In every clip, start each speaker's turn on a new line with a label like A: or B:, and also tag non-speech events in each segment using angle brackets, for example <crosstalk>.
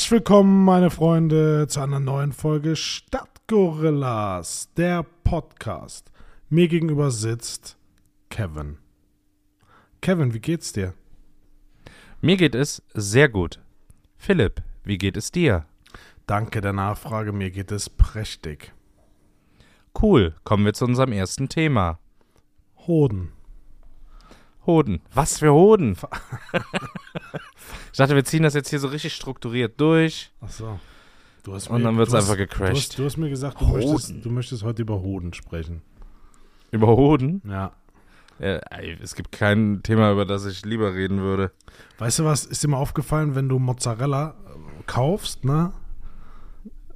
A: Herzlich willkommen, meine Freunde, zu einer neuen Folge Stadtgorillas, der Podcast. Mir gegenüber sitzt Kevin. Kevin, wie geht's dir?
B: Mir geht es sehr gut. Philipp, wie geht es dir?
A: Danke der Nachfrage, mir geht es prächtig.
B: Cool, kommen wir zu unserem ersten Thema.
A: Hoden.
B: Hoden. Was für Hoden? <laughs> ich dachte, wir ziehen das jetzt hier so richtig strukturiert durch.
A: Ach so. Du hast
B: Und dann
A: du hast-
B: einfach
A: Du
B: gecrashed.
A: hast, du hast mir gesagt, du möchtest, du möchtest heute über Hoden sprechen.
B: Über Hoden?
A: Ja.
B: Ey, es gibt kein Thema, über das ich lieber reden würde.
A: Weißt du was, ist dir mal aufgefallen, wenn du Mozzarella äh, kaufst, ne?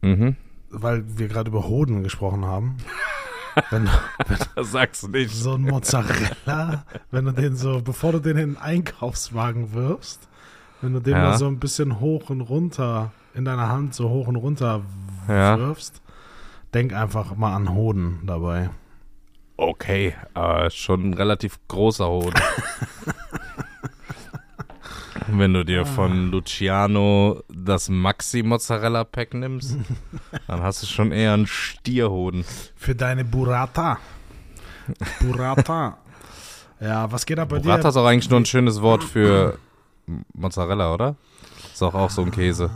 B: Mhm.
A: Weil wir gerade über Hoden gesprochen haben. <laughs> wenn,
B: Das sagst du nicht.
A: so ein Mozzarella, wenn du den so, bevor du den in den Einkaufswagen wirfst, wenn du den
B: Ja.
A: mal so ein bisschen hoch und runter in deiner Hand so hoch und runter
B: Ja.
A: wirfst, denk einfach mal an Hoden dabei.
B: Okay, äh, schon ein relativ großer Hoden. <laughs> Wenn du dir von Luciano das Maxi-Mozzarella-Pack nimmst, <laughs> dann hast du schon eher einen Stierhoden.
A: Für deine Burrata. Burrata. <laughs> ja, was geht da bei
B: Burrata
A: dir?
B: ist auch eigentlich nur ein schönes Wort für Mozzarella, oder? Ist auch, auch so ein Käse.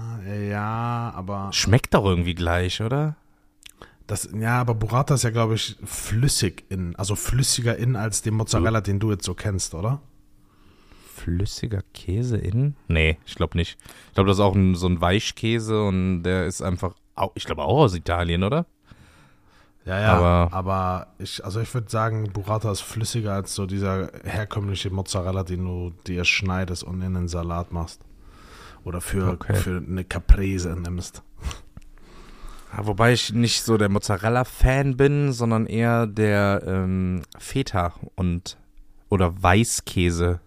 A: Ja, aber
B: Schmeckt doch irgendwie gleich, oder?
A: das, ja, aber Burrata ist ja, glaube ich, flüssig in, also flüssiger in als den Mozzarella, den du jetzt so kennst, oder?
B: Flüssiger Käse innen? Nee, ich glaube nicht. Ich glaube, das ist auch ein, so ein Weichkäse und der ist einfach, ich glaube auch aus Italien, oder?
A: Ja, ja, aber,
B: Aber-
A: ich, also ich würde sagen, Burrata ist flüssiger als so dieser herkömmliche Mozzarella, den du dir schneidest und in den Salat machst. Oder für,
B: Okay.
A: für eine Caprese nimmst.
B: Ja, wobei ich nicht so der Mozzarella-Fan bin, sondern eher der ähm, Feta und oder Weißkäse-Typ.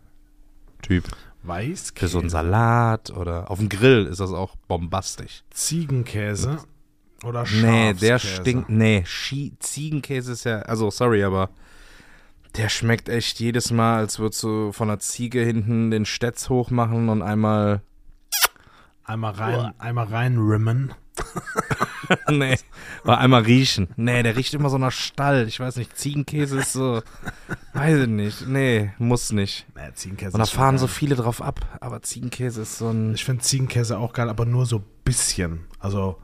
A: Weißkäse,
B: Für so einen Salat oder auf dem Grill ist das auch bombastisch.
A: Ziegenkäse oder.
B: Nee, der stinkt. Nee, Schi Ziegenkäse ist ja. Also, sorry, aber der schmeckt echt jedes Mal, als würdest du von einer Ziege hinten den Stetz hochmachen und einmal.
A: Einmal rein, einmal reinrimmen. <laughs>
B: nee, oder einmal riechen. Nee, der riecht immer so nach Stall. Ich weiß nicht, Ziegenkäse ist so. Weiß ich nicht. Nee, muss nicht.
A: Nee, Ziegenkäse
B: Und da fahren so viele drauf ab. Aber Ziegenkäse ist so ein.
A: Ich finde Ziegenkäse auch geil, aber nur so ein bisschen. Also,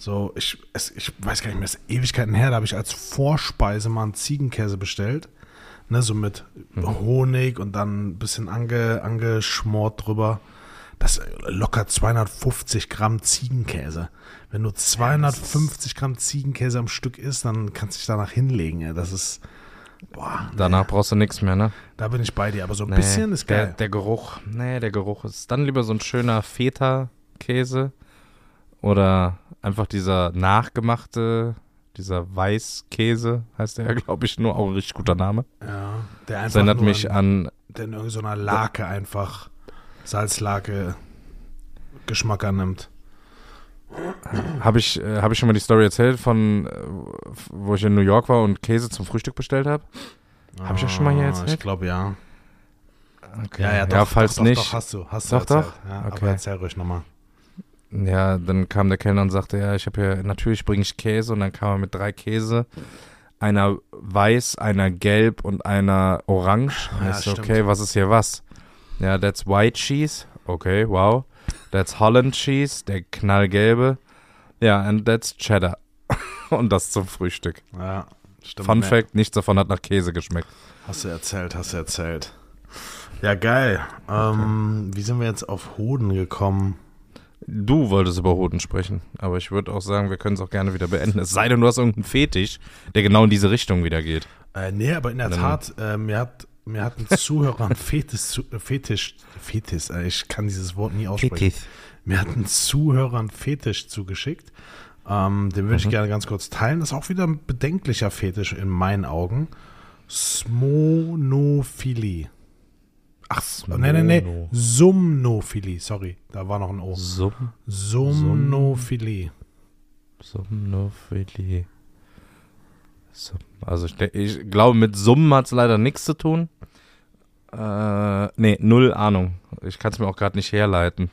A: so, ich, es, ich weiß gar nicht mehr, es ist Ewigkeiten her, da habe ich als Vorspeise mal einen Ziegenkäse bestellt. Ne, so mit Honig und dann ein bisschen ange, angeschmort drüber. Das locker 250 Gramm Ziegenkäse. Wenn du 250 Gramm Ziegenkäse am Stück isst, dann kannst du dich danach hinlegen. Ey. Das ist, boah,
B: Danach brauchst du nichts mehr, ne?
A: da bin ich bei dir. Aber so ein
B: Nee,
A: bisschen ist
B: der,
A: geil.
B: Der Geruch, nee, der Geruch ist dann lieber so ein schöner Feta-Käse oder einfach dieser nachgemachte, dieser Weißkäse, heißt der ja, <laughs> glaube ich, nur auch ein richtig guter Name.
A: ja, der
B: Das
A: einfach
B: erinnert
A: nur
B: mich
A: an,
B: an,
A: der in irgendeiner Lake einfach Salzlake Geschmack annimmt.
B: habe ich, äh, hab ich schon mal die Story erzählt von, äh, wo ich in New York war und Käse zum Frühstück bestellt habe? Hab ich das schon mal hier
A: Ah,
B: erzählt?
A: Ich glaube ja.
B: Okay.
A: Ja, ja, doch,
B: ja falls
A: doch, doch,
B: nicht.
A: Doch, hast du, hast
B: Doch,
A: du erzählt.
B: doch?
A: Ja,
B: Okay.
A: Aber erzähl ruhig nochmal.
B: Ja, dann kam der Kellner und sagte, ja, ich habe hier, natürlich bringe ich Käse und dann kam er mit drei Käse. Einer weiß, einer gelb und einer orange.
A: Ja, stimmt.
B: okay, was ist hier was? Ja, that's white cheese. Okay, wow. That's Holland cheese, der knallgelbe. Ja, and that's cheddar. <laughs> und das zum Frühstück.
A: Ja, stimmt.
B: Fun
A: Nee,
B: Fact, nichts davon hat nach Käse geschmeckt.
A: Hast du erzählt, hast du erzählt. Ja, geil. Ähm, wie sind wir jetzt auf Hoden gekommen?
B: Du wolltest über Hoden sprechen, aber ich würde auch sagen, wir können es auch gerne wieder beenden. Es sei denn, du hast irgendeinen Fetisch, der genau in diese Richtung wieder geht.
A: Äh, nee, aber in der
B: Dann-
A: Tat, äh, mir hat mir hat ein Zuhörer ein <laughs> Fetisch, zu- äh, Fetisch, Fetisch, äh, ich kann dieses Wort nie aussprechen. Mir hat ein Zuhörer einen Fetisch zugeschickt. Ähm, den würde ich
B: Mhm.
A: gerne ganz kurz teilen. Das ist auch wieder ein bedenklicher Fetisch in meinen Augen. Smonophilie. Ach, nee, nee, nee.
B: Smono.
A: Sumnophilie. Sorry, da war noch ein O.
B: Sum
A: Sumnophilie.
B: Somnophilie. Sum also ich, ich glaube, mit Summen hat es leider nichts zu tun. Äh, nee, null Ahnung. Ich kann es mir auch gerade nicht herleiten.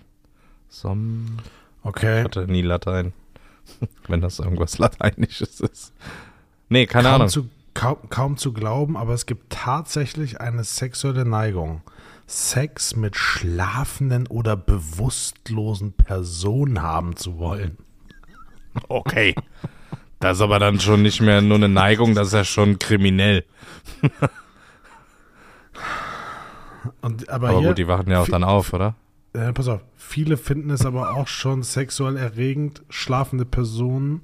B: Som.
A: Okay.
B: Ich hatte nie Latein. <laughs> Wenn das irgendwas Lateinisches ist. Nee, keine
A: kaum
B: Ahnung.
A: Zu, kaum, kaum zu glauben, aber es gibt tatsächlich eine sexuelle Neigung. Sex mit schlafenden oder bewusstlosen Personen haben zu wollen.
B: Okay. Das ist aber dann schon nicht mehr nur eine Neigung, das ist ja schon kriminell.
A: Und, aber
B: Aber
A: hier,
B: gut, die wachen ja auch dann auf, oder?
A: äh, pass auf, viele finden es aber auch schon sexuell erregend, schlafende Personen,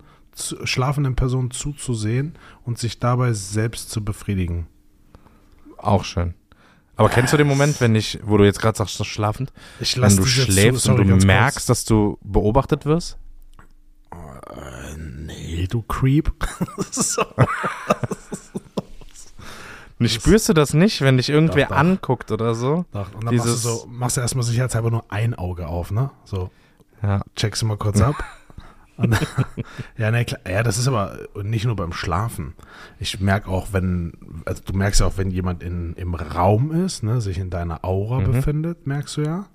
A: schlafenden Personen zuzusehen und sich dabei selbst zu befriedigen.
B: Auch schön. Aber kennst du den Moment, wenn ich, wo du jetzt gerade sagst, so schlafend,
A: Ich
B: wenn du schläfst
A: sorry,
B: und du
A: ganz kurz.
B: merkst, dass du beobachtet wirst?
A: Nee, du Creep. <laughs>
B: Und spürst du das nicht, wenn dich irgendwer
A: Doch, doch.
B: anguckt oder so?
A: Doch, Und dann
B: Dieses-
A: machst du so, machst du erstmal sicherheitshalber nur ein Auge auf, ne? So,
B: Ja.
A: checkst du mal kurz <laughs> ab. Und, <laughs> ja, ne, klar. Ja, das ist aber nicht nur beim Schlafen. Ich merke auch, wenn, also du merkst ja auch, wenn jemand in, im Raum ist, ne, sich in deiner Aura
B: Mhm.
A: befindet, merkst du ja.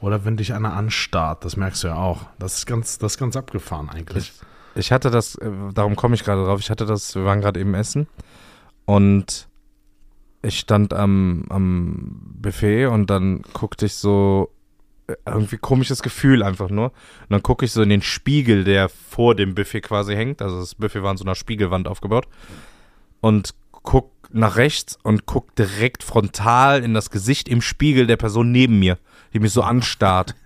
A: Oder wenn dich einer anstarrt, das merkst du ja auch. Das ist ganz, das ist ganz abgefahren eigentlich.
B: Ich hatte das, äh, darum komme ich gerade drauf, ich hatte das, wir waren gerade eben essen und ich stand am, am Buffet und dann guckte ich so, irgendwie komisches Gefühl einfach nur. Und dann gucke ich so in den Spiegel, der vor dem Buffet quasi hängt. Also das Buffet war in so einer Spiegelwand aufgebaut. Und guck nach rechts und guck direkt frontal in das Gesicht im Spiegel der Person neben mir, die mich so anstarrt. <laughs>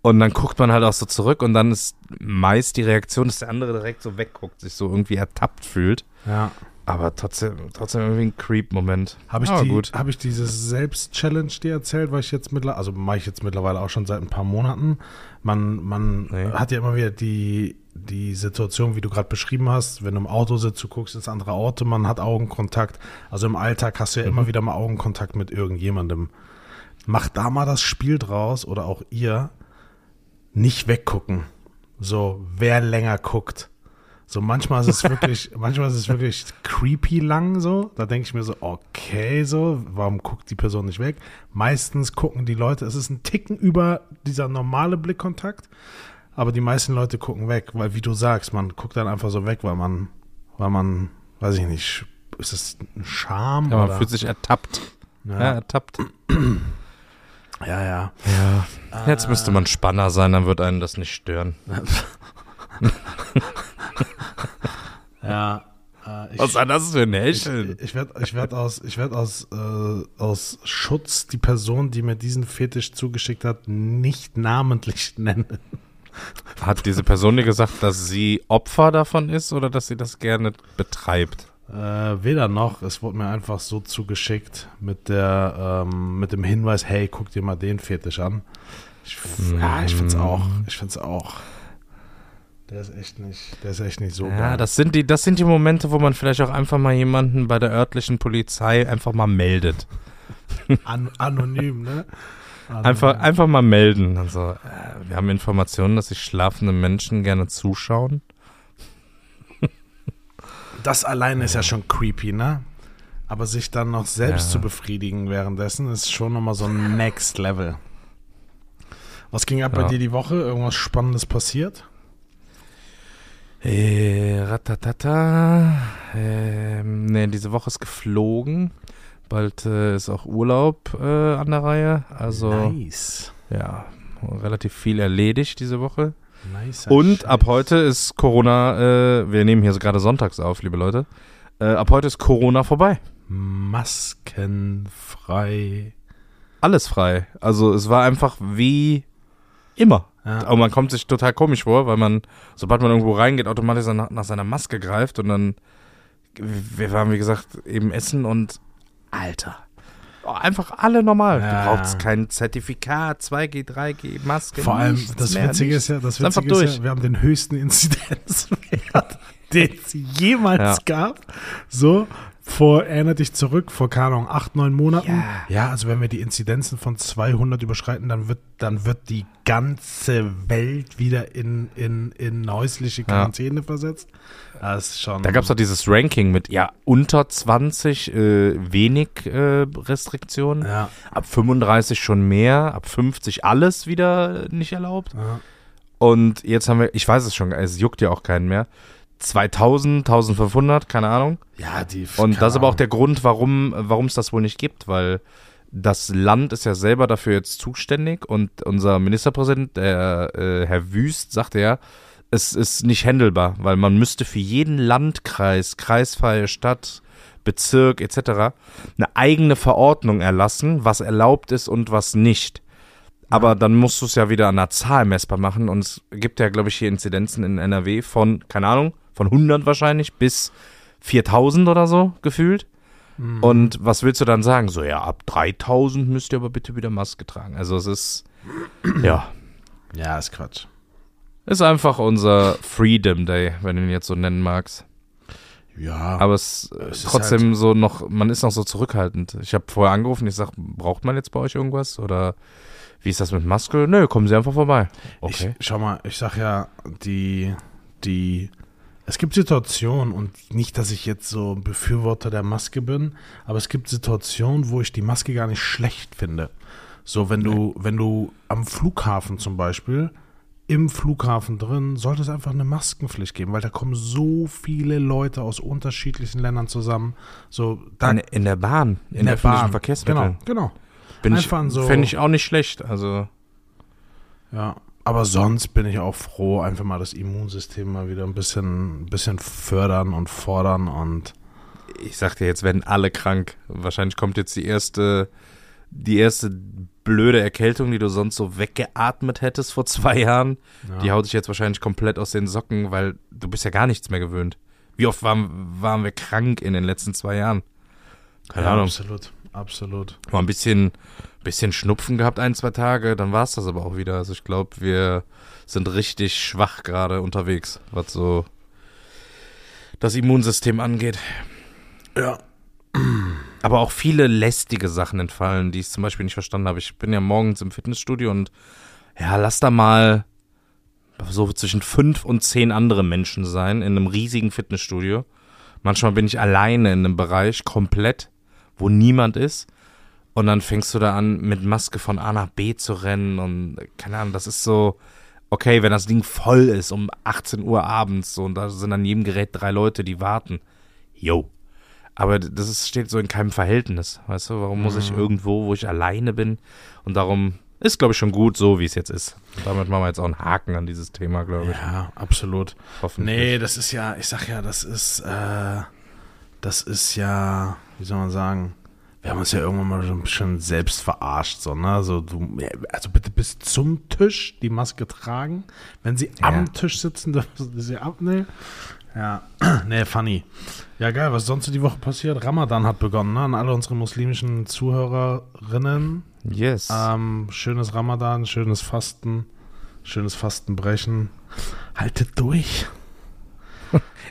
B: Und dann guckt man halt auch so zurück und dann ist meist die Reaktion, dass der andere direkt so wegguckt, sich so irgendwie ertappt fühlt.
A: Ja.
B: Aber trotzdem, trotzdem irgendwie ein Creep-Moment.
A: Habe ich, die,
B: gut.
A: hab ich diese Selbst-Challenge dir erzählt, weil ich jetzt mittlerweile, also mache ich jetzt mittlerweile auch schon seit ein paar Monaten. Man, man
B: Nee.
A: hat ja immer wieder die, die Situation, wie du gerade beschrieben hast, wenn du im Auto sitzt, du guckst ins andere Auto, man hat Augenkontakt. Also im Alltag hast du ja
B: Mhm.
A: immer wieder mal Augenkontakt mit irgendjemandem. Mach da mal das Spiel draus oder auch ihr, nicht weggucken. So, wer länger guckt. So manchmal ist es wirklich, <laughs> manchmal ist es wirklich creepy lang so. Da denke ich mir so, okay, so, warum guckt die Person nicht weg? Meistens gucken die Leute, es ist ein Ticken über dieser normale Blickkontakt, aber die meisten Leute gucken weg, weil wie du sagst, man guckt dann einfach so weg, weil man, weil man, weiß ich nicht, ist es ein Charme
B: Ja, man
A: oder?
B: fühlt sich ertappt. Ja,
A: ja,
B: ertappt.
A: ja, ja.
B: Ja. Jetzt müsste man Spanner sein, dann wird einen das nicht stören. <laughs> <laughs>
A: ja. Äh, ich-
B: Was das für ein
A: Ich,
B: Häscheln?
A: ich werde ich werd aus, ich werd aus, äh, aus Schutz die Person, die mir diesen Fetisch zugeschickt hat, nicht namentlich <laughs> nennen.
B: Hat diese Person dir gesagt, dass sie Opfer davon ist oder dass sie das gerne betreibt?
A: Äh, weder noch, es wurde mir einfach so zugeschickt mit der, ähm, mit dem Hinweis, hey, guck dir mal den Fetisch an. Ich, Ja, ich find's auch, ich find's auch. Der ist echt nicht, der ist echt nicht so
B: Ja,
A: geil.
B: das sind die, das sind die Momente, wo man vielleicht auch einfach mal jemanden bei der örtlichen Polizei einfach mal meldet. <laughs>
A: An, anonym, ne?
B: Einfach,
A: Anonym.
B: einfach mal melden. Also, äh, wir haben Informationen, dass sich schlafende Menschen gerne zuschauen. <laughs>
A: Das allein ist ja schon creepy, ne? Aber sich dann noch selbst
B: Ja.
A: zu befriedigen währenddessen ist schon nochmal so ein Next Level. Was ging ab bei
B: Ja.
A: dir die Woche? Irgendwas Spannendes passiert?
B: Äh, ratatata. Ähm, nee, diese Woche ist geflogen. Bald äh, ist auch Urlaub äh, an der Reihe. Also,
A: nice.
B: ja, relativ viel erledigt diese Woche.
A: nice
B: Und ab heute ist Corona, äh, wir nehmen hier so gerade sonntags auf, liebe Leute. Äh, ab heute ist Corona vorbei.
A: Maskenfrei.
B: Alles frei. Also es war einfach wie immer.
A: Ja.
B: Aber man kommt sich total komisch vor, weil man, sobald man irgendwo reingeht, automatisch nach, nach seiner Maske greift und dann, wir waren wie gesagt eben essen und Alter. Oh, einfach alle normal.
A: Ja.
B: Du brauchst kein Zertifikat, 2G, 3G, Maske.
A: Vor allem,
B: nichts
A: das Witzige ist ja, das Witzige ist
B: durch.
A: ja, wir haben den höchsten Inzidenzwert, <laughs> den es jemals
B: Ja.
A: gab. So, vor, erinnert dich zurück, vor, keine Ahnung, acht, neun Monaten.
B: Ja.
A: ja, also wenn wir die Inzidenzen von 200 überschreiten, dann wird, dann wird die ganze Welt wieder in, in, in häusliche Quarantäne versetzt. Das ist schon.
B: Da gab es doch dieses Ranking mit, ja, unter 20 äh, wenig äh, Restriktionen,
A: Ja,
B: ab 35 schon mehr, ab 50 alles wieder nicht erlaubt.
A: ja.
B: Und jetzt haben wir, ich weiß es schon, es juckt ja auch keinen mehr, 2000, 1500, keine Ahnung.
A: ja die.
B: Und das ist aber auch der Grund, warum warum es das wohl nicht gibt, weil das Land ist ja selber dafür jetzt zuständig und unser Ministerpräsident, der äh, Herr Wüst, sagte ja, es ist nicht handelbar, weil man müsste für jeden Landkreis, kreisfreie Stadt, Bezirk etc. eine eigene Verordnung erlassen, was erlaubt ist und was nicht. Aber dann musst du es ja wieder an der Zahl messbar machen und es gibt ja, glaube ich, hier Inzidenzen in NRW von, keine Ahnung, von 100 wahrscheinlich bis 4000 oder so gefühlt. Und was willst du dann sagen? So, ja, ab 3000 müsst ihr aber bitte wieder Maske tragen. Also es ist, ja,
A: Ja, ist Quatsch.
B: ist einfach unser Freedom Day, wenn du ihn jetzt so nennen magst.
A: Ja.
B: Aber es, äh,
A: Es ist
B: trotzdem so noch, man ist noch so zurückhaltend. Ich habe vorher angerufen, ich sag, braucht man jetzt bei euch irgendwas? Oder wie ist das mit Maske? Nö, kommen Sie einfach vorbei. Okay.
A: Ich, schau mal, ich sag ja, die, die, es gibt Situationen und nicht, dass ich jetzt so ein Befürworter der Maske bin, aber es gibt Situationen, wo ich die Maske gar nicht schlecht finde. So, wenn du, wenn du am Flughafen zum Beispiel, im Flughafen drin, sollte es einfach eine Maskenpflicht geben, weil da kommen so viele Leute aus unterschiedlichen Ländern zusammen. So, da,
B: in, in der Bahn, in, der öffentlichen Verkehrsmitteln.
A: Genau, genau.
B: Bin ich,
A: Einfach so-
B: Fände ich auch nicht schlecht. Also,
A: Ja, aber sonst bin ich auch froh, einfach mal das Immunsystem mal wieder ein bisschen, ein bisschen fördern und fordern und
B: ich sag dir, jetzt werden alle krank. Wahrscheinlich kommt jetzt die erste, die erste blöde Erkältung, die du sonst so weggeatmet hättest vor zwei Jahren.
A: ja.
B: Die haut sich jetzt wahrscheinlich komplett aus den Socken, weil du bist ja gar nichts mehr gewöhnt. Wie oft waren, waren wir krank in den letzten zwei Jahren? Keine
A: ja,
B: Ahnung.
A: absolut, absolut.
B: Mal ein bisschen, bisschen Schnupfen gehabt, ein, zwei Tage, dann war es das aber auch wieder. Also ich glaube, wir sind richtig schwach gerade unterwegs, was so das Immunsystem angeht.
A: Ja,
B: Aber auch viele lästige Sachen entfallen, die ich zum Beispiel nicht verstanden habe. Ich bin ja morgens im Fitnessstudio und ja, lass da mal so zwischen fünf und zehn andere Menschen sein in einem riesigen Fitnessstudio. Manchmal bin ich alleine in einem Bereich komplett, wo niemand ist. Und dann fängst du da an, mit Maske von A nach B zu rennen und keine Ahnung, das ist so, okay, wenn das Ding voll ist um 18 Uhr abends so, und da sind an jedem Gerät drei Leute, die warten. Yo. Aber das ist, steht so in keinem Verhältnis, weißt du? Warum muss ich irgendwo, wo ich alleine bin? Und darum ist, glaube ich, schon gut so, wie es jetzt ist. Und damit machen wir jetzt auch einen Haken an dieses Thema, glaube ich.
A: ja, absolut.
B: Hoffentlich.
A: Nee, das ist ja, ich sag ja, das ist, äh, das ist ja, wie soll man sagen, wir haben uns ja irgendwann mal so ein bisschen selbst verarscht, so, ne? Also, du, also bitte bis zum Tisch die Maske tragen. Wenn sie
B: Ja.
A: am Tisch sitzen, dürfen sie sie abnehmen. Ja, <clears throat> nee, funny. Ja, geil, was sonst so die Woche passiert? Ramadan hat begonnen, ne? An alle unsere muslimischen Zuhörerinnen.
B: Yes.
A: Ähm, schönes Ramadan, schönes Fasten, schönes Fastenbrechen. Haltet durch.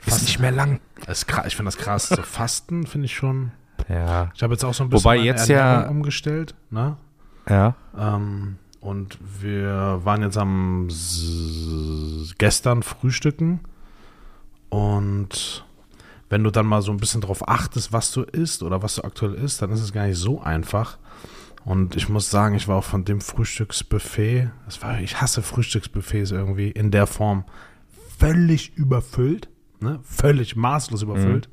B: Ist nicht mehr lang.
A: Das ist krass, ich finde das krass. So Fasten finde ich schon.
B: Ja.
A: Ich habe jetzt auch so ein bisschen
B: Wobei jetzt ja-
A: umgestellt. Ne?
B: Ja.
A: Ähm, und wir waren jetzt am S gestern frühstücken. Und wenn du dann mal so ein bisschen drauf achtest, was du isst oder was du aktuell isst, dann ist es gar nicht so einfach. Und ich muss sagen, ich war auch von dem Frühstücksbuffet, das war, ich hasse Frühstücksbuffets irgendwie in der Form, völlig überfüllt, ne? völlig maßlos überfüllt.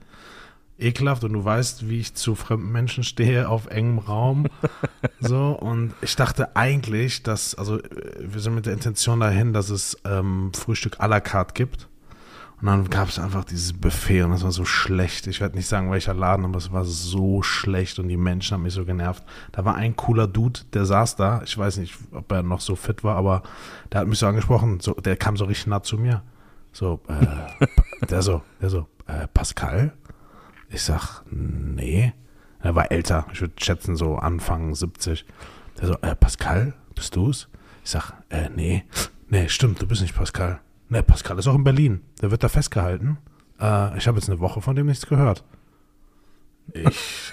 A: Ekelhaft und du weißt, wie ich zu fremden Menschen stehe auf engem Raum. <laughs> so, und ich dachte eigentlich, dass, also äh, wir sind mit der Intention dahin, dass es ähm, Frühstück à la carte gibt. Und dann gab es einfach dieses Buffet und das war so schlecht. Ich werde nicht sagen, welcher Laden, aber es war so schlecht und die Menschen haben mich so genervt. Da war ein cooler Dude, der saß da. Ich weiß nicht, ob er noch so fit war, aber der hat mich so angesprochen. So, der kam so richtig nah zu mir. So, äh, <laughs> der so, der so, äh, Pascal? Ich sag, nee. Er war älter. Ich würde schätzen, so Anfang 70. Der so, äh, Pascal, bist du's? Ich sag, äh, nee. Nee, stimmt, du bist nicht Pascal. Nee, Pascal ist auch in Berlin. Der wird da festgehalten. Äh, ich habe jetzt eine Woche von dem nichts gehört. Ich. <laughs>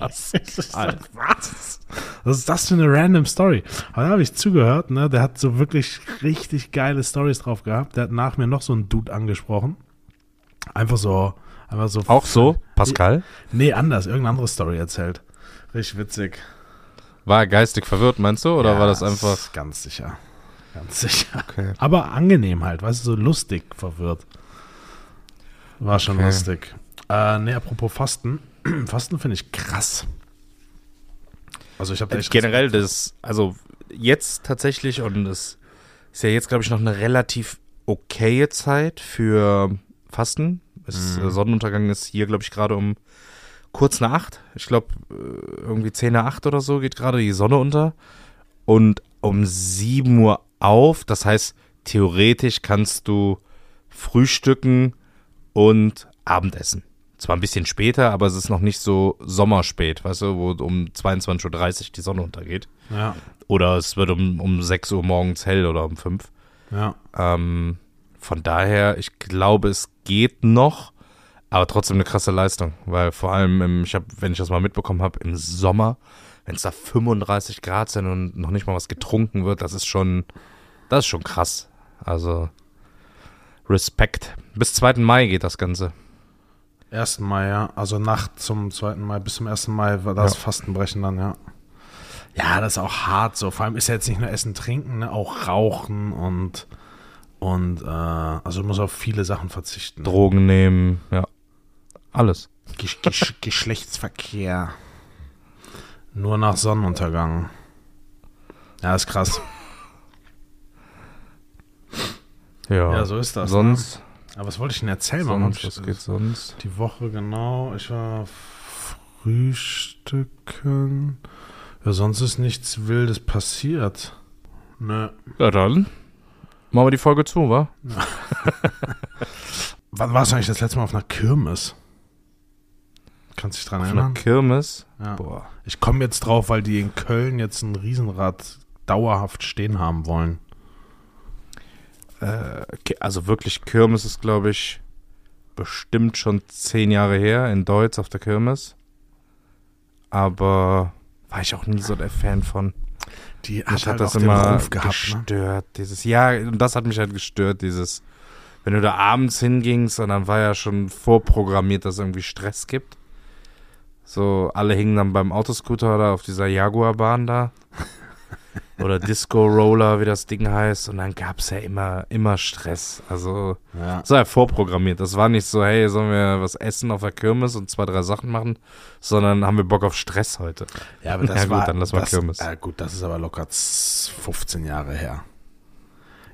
B: Was?
A: Was? Was ist das für eine random Story? Aber da habe ich zugehört, ne? Der hat so wirklich richtig geile Stories drauf gehabt. Der hat nach mir noch so einen Dude angesprochen. Einfach so, einfach so.
B: Auch so, Pascal?
A: Nee, anders. Irgendeine andere Story erzählt. Richtig witzig.
B: War er geistig verwirrt, meinst du? Oder
A: Ja,
B: war das einfach.
A: Ganz sicher. Ganz sicher.
B: Okay.
A: Aber angenehm halt, weißt du, so lustig verwirrt. War schon
B: Okay.
A: lustig. Äh, nee, apropos Fasten. <clears throat> Fasten finde ich krass. Also ich habe echt
B: Generell das, also jetzt tatsächlich, und es ist ja jetzt, glaube ich, noch eine relativ okaye Zeit für Fasten. Es,
A: Mhm.
B: äh, Sonnenuntergang ist hier, glaube ich, gerade um kurz nach acht. Ich glaube, äh, irgendwie zehn nach acht oder so geht gerade die Sonne unter. Und um sieben Uhr auf. Das heißt, theoretisch kannst du frühstücken und Abendessen. Zwar ein bisschen später, aber es ist noch nicht so sommerspät, weißt du, wo um 22.30 Uhr die Sonne untergeht.
A: Ja,
B: Oder es wird um, um 6 Uhr morgens hell oder um 5.
A: ja.
B: Ähm, von daher, ich glaube, es geht noch, aber trotzdem eine krasse Leistung, weil vor allem, im, ich habe, wenn ich das mal mitbekommen habe, im Sommer, wenn es da 35 Grad sind und noch nicht mal was getrunken wird, das ist schon, das ist schon krass. Also Respekt. Bis 2. Mai geht das Ganze.
A: 1. Mai, ja. Also Nacht zum 2. Mai bis zum 1. Mai war das
B: Ja.
A: Fastenbrechen dann, ja. Ja, das ist auch hart so. Vor allem ist ja jetzt nicht nur Essen, Trinken, ne? auch Rauchen und und äh, also du musst auf viele Sachen verzichten.
B: Drogen nehmen, ja. Alles.
A: Gesch Gesch <laughs> Geschlechtsverkehr. Nur nach Sonnenuntergang. Ja, ist krass.
B: Ja,
A: Ja, so ist das.
B: Sonst,
A: Aber was wollte ich denn erzählen? Mann?
B: sonst was geht sonst?
A: Die Woche genau. Ich war frühstücken. Ja, sonst ist nichts Wildes passiert. Ne.
B: Ja, dann machen wir die Folge zu, wa? <laughs>
A: Wann warst du eigentlich das letzte Mal auf einer Kirmes? Kannst du dich dran
B: Auf einer
A: erinnern?
B: Kirmes.
A: Ja.
B: Boah.
A: Ich komme jetzt drauf, weil die in Köln jetzt ein Riesenrad dauerhaft stehen haben wollen.
B: Äh, also wirklich Kirmes ist, glaube ich, bestimmt schon zehn Jahre her in Deutsch auf der Kirmes. Aber war ich auch nie so der Fan von.
A: Die
B: Mich hat das immer gestört. Dieses, ja, und das hat mich halt gestört, dieses, wenn du da abends hingingst und dann war ja schon vorprogrammiert, dass es irgendwie Stress gibt. So, alle hingen dann beim Autoscooter oder auf dieser Jaguar-Bahn da. <laughs> Oder Disco-Roller, wie das Ding heißt. Und dann gab es ja immer, immer Stress. Also,
A: Ja.
B: das war ja vorprogrammiert. Das war nicht so, hey, sollen wir was essen auf der Kirmes und zwei, drei Sachen machen, sondern haben wir Bock auf Stress heute.
A: Ja, aber das
B: Ja, gut,
A: war,
B: dann lass mal
A: das,
B: Kirmes.
A: Ja, gut, das ist aber locker z- 15 Jahre her.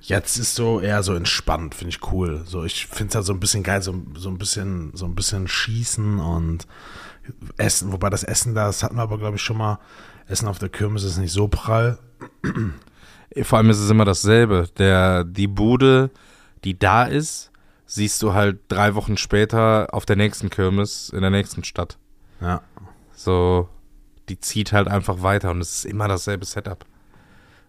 A: Jetzt ist so eher so entspannt, finde ich cool. So, ich finde es halt so ein bisschen geil, so, so ein bisschen, so ein bisschen schießen und essen. Wobei das Essen da, das hatten wir aber, glaube ich, schon mal. Essen auf der Kirmes ist nicht so prall.
B: Vor allem ist es immer dasselbe. Der, die Bude, die da ist, siehst du halt drei Wochen später auf der nächsten Kirmes in der nächsten Stadt.
A: Ja.
B: So, die zieht halt einfach weiter und es ist immer dasselbe Setup.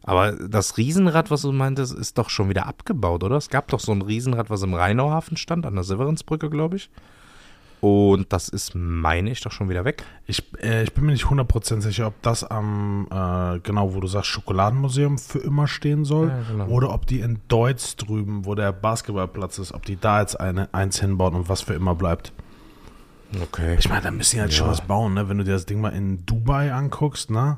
B: Aber das Riesenrad, was du meintest, ist doch schon wieder abgebaut, oder? Es gab doch so ein Riesenrad, was im Rheinauhafen stand, an der Severinsbrücke, glaube ich. Und das ist, meine ich, doch schon wieder weg.
A: Ich, äh, ich bin mir nicht 100% sicher, ob das am, äh, genau, wo du sagst, Schokoladenmuseum für immer stehen soll.
B: Ja, genau.
A: Oder ob die in Deutz drüben, wo der Basketballplatz ist, ob die da jetzt eine, eins hinbauen und was für immer bleibt.
B: Okay.
A: Ich meine, da müssen die halt schon
B: Ja.
A: was bauen, ne? Wenn du dir das Ding mal in Dubai anguckst, ne?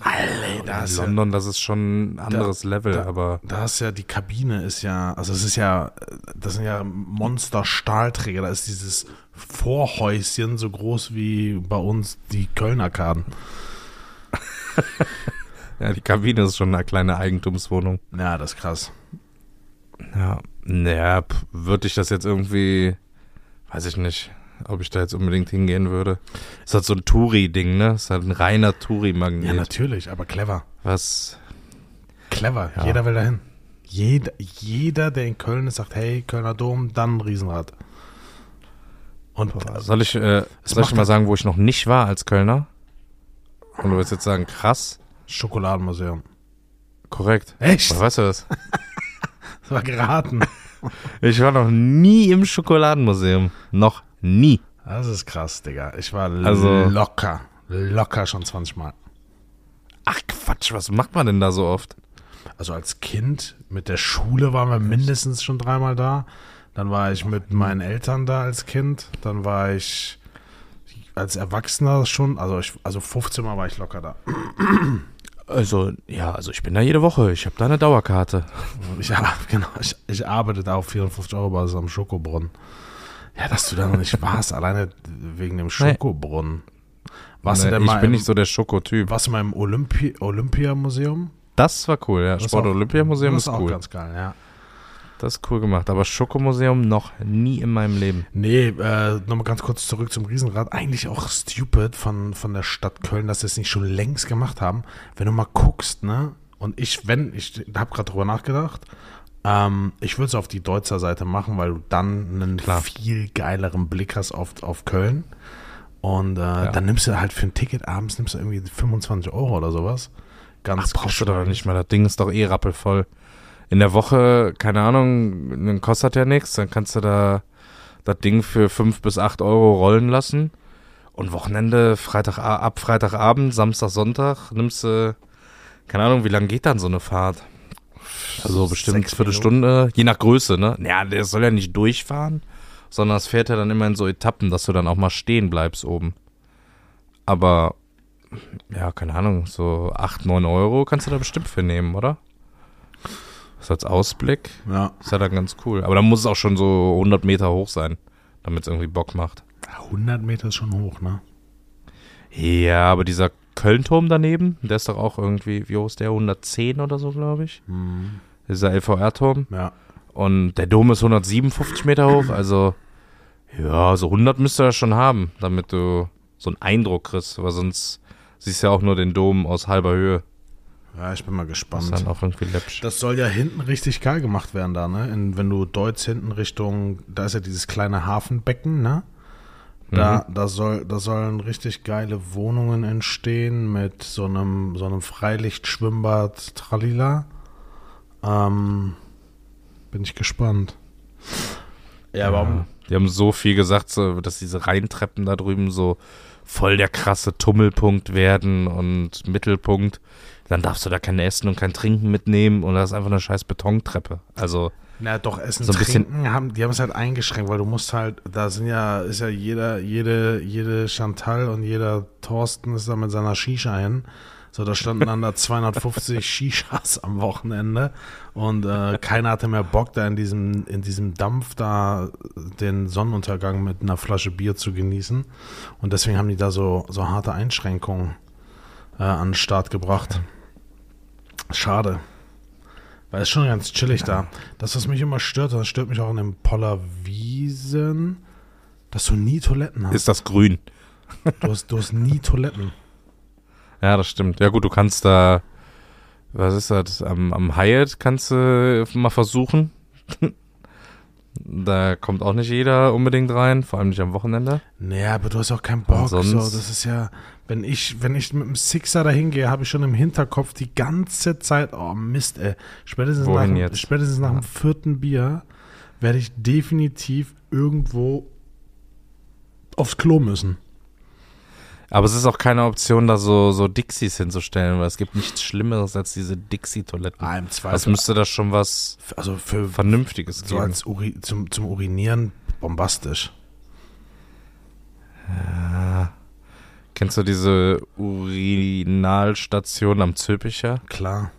A: Alter, da
B: in
A: ist ja,
B: London, das ist schon ein anderes Level,
A: da-
B: aber
A: da ist ja, die Kabine ist ja, also es ist ja, das sind ja Monster-Stahlträger, da ist dieses Vorhäuschen so groß wie bei uns die Köln-Arkaden. <laughs>
B: ja, die Kabine ist schon eine kleine Eigentumswohnung.
A: Ja, das ist krass.
B: Ja, naja, würde ich das jetzt irgendwie, weiß ich nicht, ob ich da jetzt unbedingt hingehen würde. Ist halt so ein Touri-Ding, ne? Ist halt ein reiner
A: Ja,
B: Touri-Magnet.
A: natürlich, aber clever.
B: was,
A: Clever,
B: Ja.
A: jeder will dahin. Jeder, jeder, der in Köln ist, sagt, hey, Kölner Dom, dann ein Riesenrad. Und
B: soll ich, äh, soll ich mal sagen, wo ich noch nicht war als Kölner? Und du willst jetzt sagen, krass,
A: Schokoladenmuseum.
B: korrekt.
A: Echt?
B: Woher weißt du das? <laughs>
A: Das war geraten.
B: Ich war noch nie im Schokoladenmuseum. Noch nie.
A: Das ist krass, Digga. Ich war
B: Also-
A: locker, locker schon 20 Mal.
B: Ach Quatsch, was macht man denn da so oft?
A: Also als Kind mit der Schule waren wir mindestens schon dreimal da. Dann war ich mit meinen Eltern da als Kind. Dann war ich als Erwachsener schon, also ich, also 15 Mal war ich locker da.
B: Also, ja, also ich bin da jede Woche. Ich habe da eine Dauerkarte.
A: Ich, ja, <laughs> genau, ich, ich arbeite da auf 54 Euro Basis am Schokobrunnen. Ja, dass du da noch nicht warst, alleine wegen dem Schokobrunnen. Warst
B: Nee,
A: du denn
B: ich
A: mal
B: bin
A: im,
B: nicht so der Schokotyp.
A: warst du mal im Olympi Olympiamuseum?
B: Das war cool, ja.
A: Das
B: Sport
A: auch-
B: Olympiamuseum
A: das
B: ist
A: auch
B: cool.
A: ganz geil, ja.
B: Das ist cool gemacht. Aber Schokomuseum noch nie in meinem Leben.
A: Nee, äh, nochmal ganz kurz zurück zum Riesenrad. Eigentlich auch stupid von, von der Stadt Köln, dass sie es nicht schon längst gemacht haben. Wenn du mal guckst, ne? Und ich, wenn, ich habe gerade drüber nachgedacht, ähm, ich würde es auf die Deutzer Seite machen, weil du dann einen
B: Klar.
A: viel geileren Blick hast auf, auf Köln. Und äh, dann nimmst du halt für ein Ticket abends nimmst du irgendwie 25 Euro oder sowas. Ganz
B: Ach, brauchst du doch nicht mehr. Das Ding ist doch eh rappelvoll. In der Woche, keine Ahnung, dann kostet ja nichts. Dann kannst du da das Ding für 5 bis 8 Euro rollen lassen. Und Wochenende, Freitag, ab Freitagabend, Samstag, Sonntag, nimmst du, keine Ahnung, wie lange geht dann so eine Fahrt? Also bestimmt
A: Sechs
B: Viertelstunde, je nach Größe, ne? Ja, der soll ja nicht durchfahren, sondern es fährt ja dann immer in so Etappen, dass du dann auch mal stehen bleibst oben. Aber, ja, keine Ahnung, so 8, 9 Euro kannst du da bestimmt für nehmen, oder? Das als Ausblick
A: Ja.
B: ist ja dann ganz cool. Aber dann muss es auch schon so 100 Meter hoch sein, damit es irgendwie Bock macht.
A: 100 Meter ist schon hoch, ne?
B: Ja, aber dieser Kölnturm daneben, der ist doch auch irgendwie, wie hoch ist der? 110 oder so, glaube ich.
A: Mhm.
B: Dieser LVR-Turm.
A: Ja.
B: Und der Dom ist 157 Meter hoch, also ja, so 100 müsste er schon haben, damit du so einen Eindruck kriegst, weil sonst siehst du ja auch nur den Dom aus halber Höhe.
A: Ja, ich bin mal
B: Das
A: gespannt.
B: ist dann auch irgendwie läppsch.
A: Das soll ja hinten richtig geil gemacht werden da, ne? In, wenn du Deutz hinten Richtung, da ist ja dieses kleine Hafenbecken, ne? Da, da, soll, da sollen richtig geile Wohnungen entstehen mit so einem, so einem Freilichtschwimmbad Tralila. Ähm, bin ich gespannt. Ja, warum?
B: Die haben so viel gesagt, so, dass diese Rheintreppen da drüben so voll der krasse Tummelpunkt werden und Mittelpunkt. Dann darfst du da kein Essen und kein Trinken mitnehmen und das ist einfach eine scheiß Betontreppe. Also,
A: Na doch, Essen,
B: So ein bisschen-
A: Trinken, haben, die haben es halt eingeschränkt, weil du musst halt, da sind ja, ist ja jeder, jede, jede Chantal und jeder Thorsten ist da mit seiner Shisha hin. So, da standen dann da <laughs> 250 Shishas am Wochenende und äh, keiner hatte mehr Bock, da in diesem, in diesem Dampf da den Sonnenuntergang mit einer Flasche Bier zu genießen. Und deswegen haben die da so, so harte Einschränkungen äh, an den Start gebracht. Schade. Weil es ist schon ganz chillig da. Das, was mich immer stört, das stört mich auch in den Pollerwiesen, dass du nie Toiletten hast.
B: ist das grün?
A: Du hast, du hast nie Toiletten.
B: Ja, das stimmt. Ja gut, du kannst da, was ist das, am, am Hyatt kannst du mal versuchen. da kommt auch nicht jeder unbedingt rein, vor allem nicht am Wochenende.
A: Naja, aber du hast auch keinen Bock. So, das ist ja, wenn ich, wenn ich mit dem Sixer da hingehe, habe ich schon im Hinterkopf die ganze Zeit, oh Mist, ey. Spätestens, nach,
B: Wohin
A: dem-
B: jetzt?
A: spätestens nach
B: Ja.
A: dem vierten Bier werde ich definitiv irgendwo aufs Klo müssen.
B: Aber es ist auch keine Option, da so, so Dixies hinzustellen, weil es gibt nichts Schlimmeres als diese Dixie-Toiletten.
A: Ah, im
B: Das
A: Zweifel.
B: müsste da schon was
A: also für
B: Vernünftiges
A: so
B: geben.
A: als Uri, zum, zum Urinieren bombastisch.
B: Kennst du diese Urinalstation am Zülpicher?
A: Klar.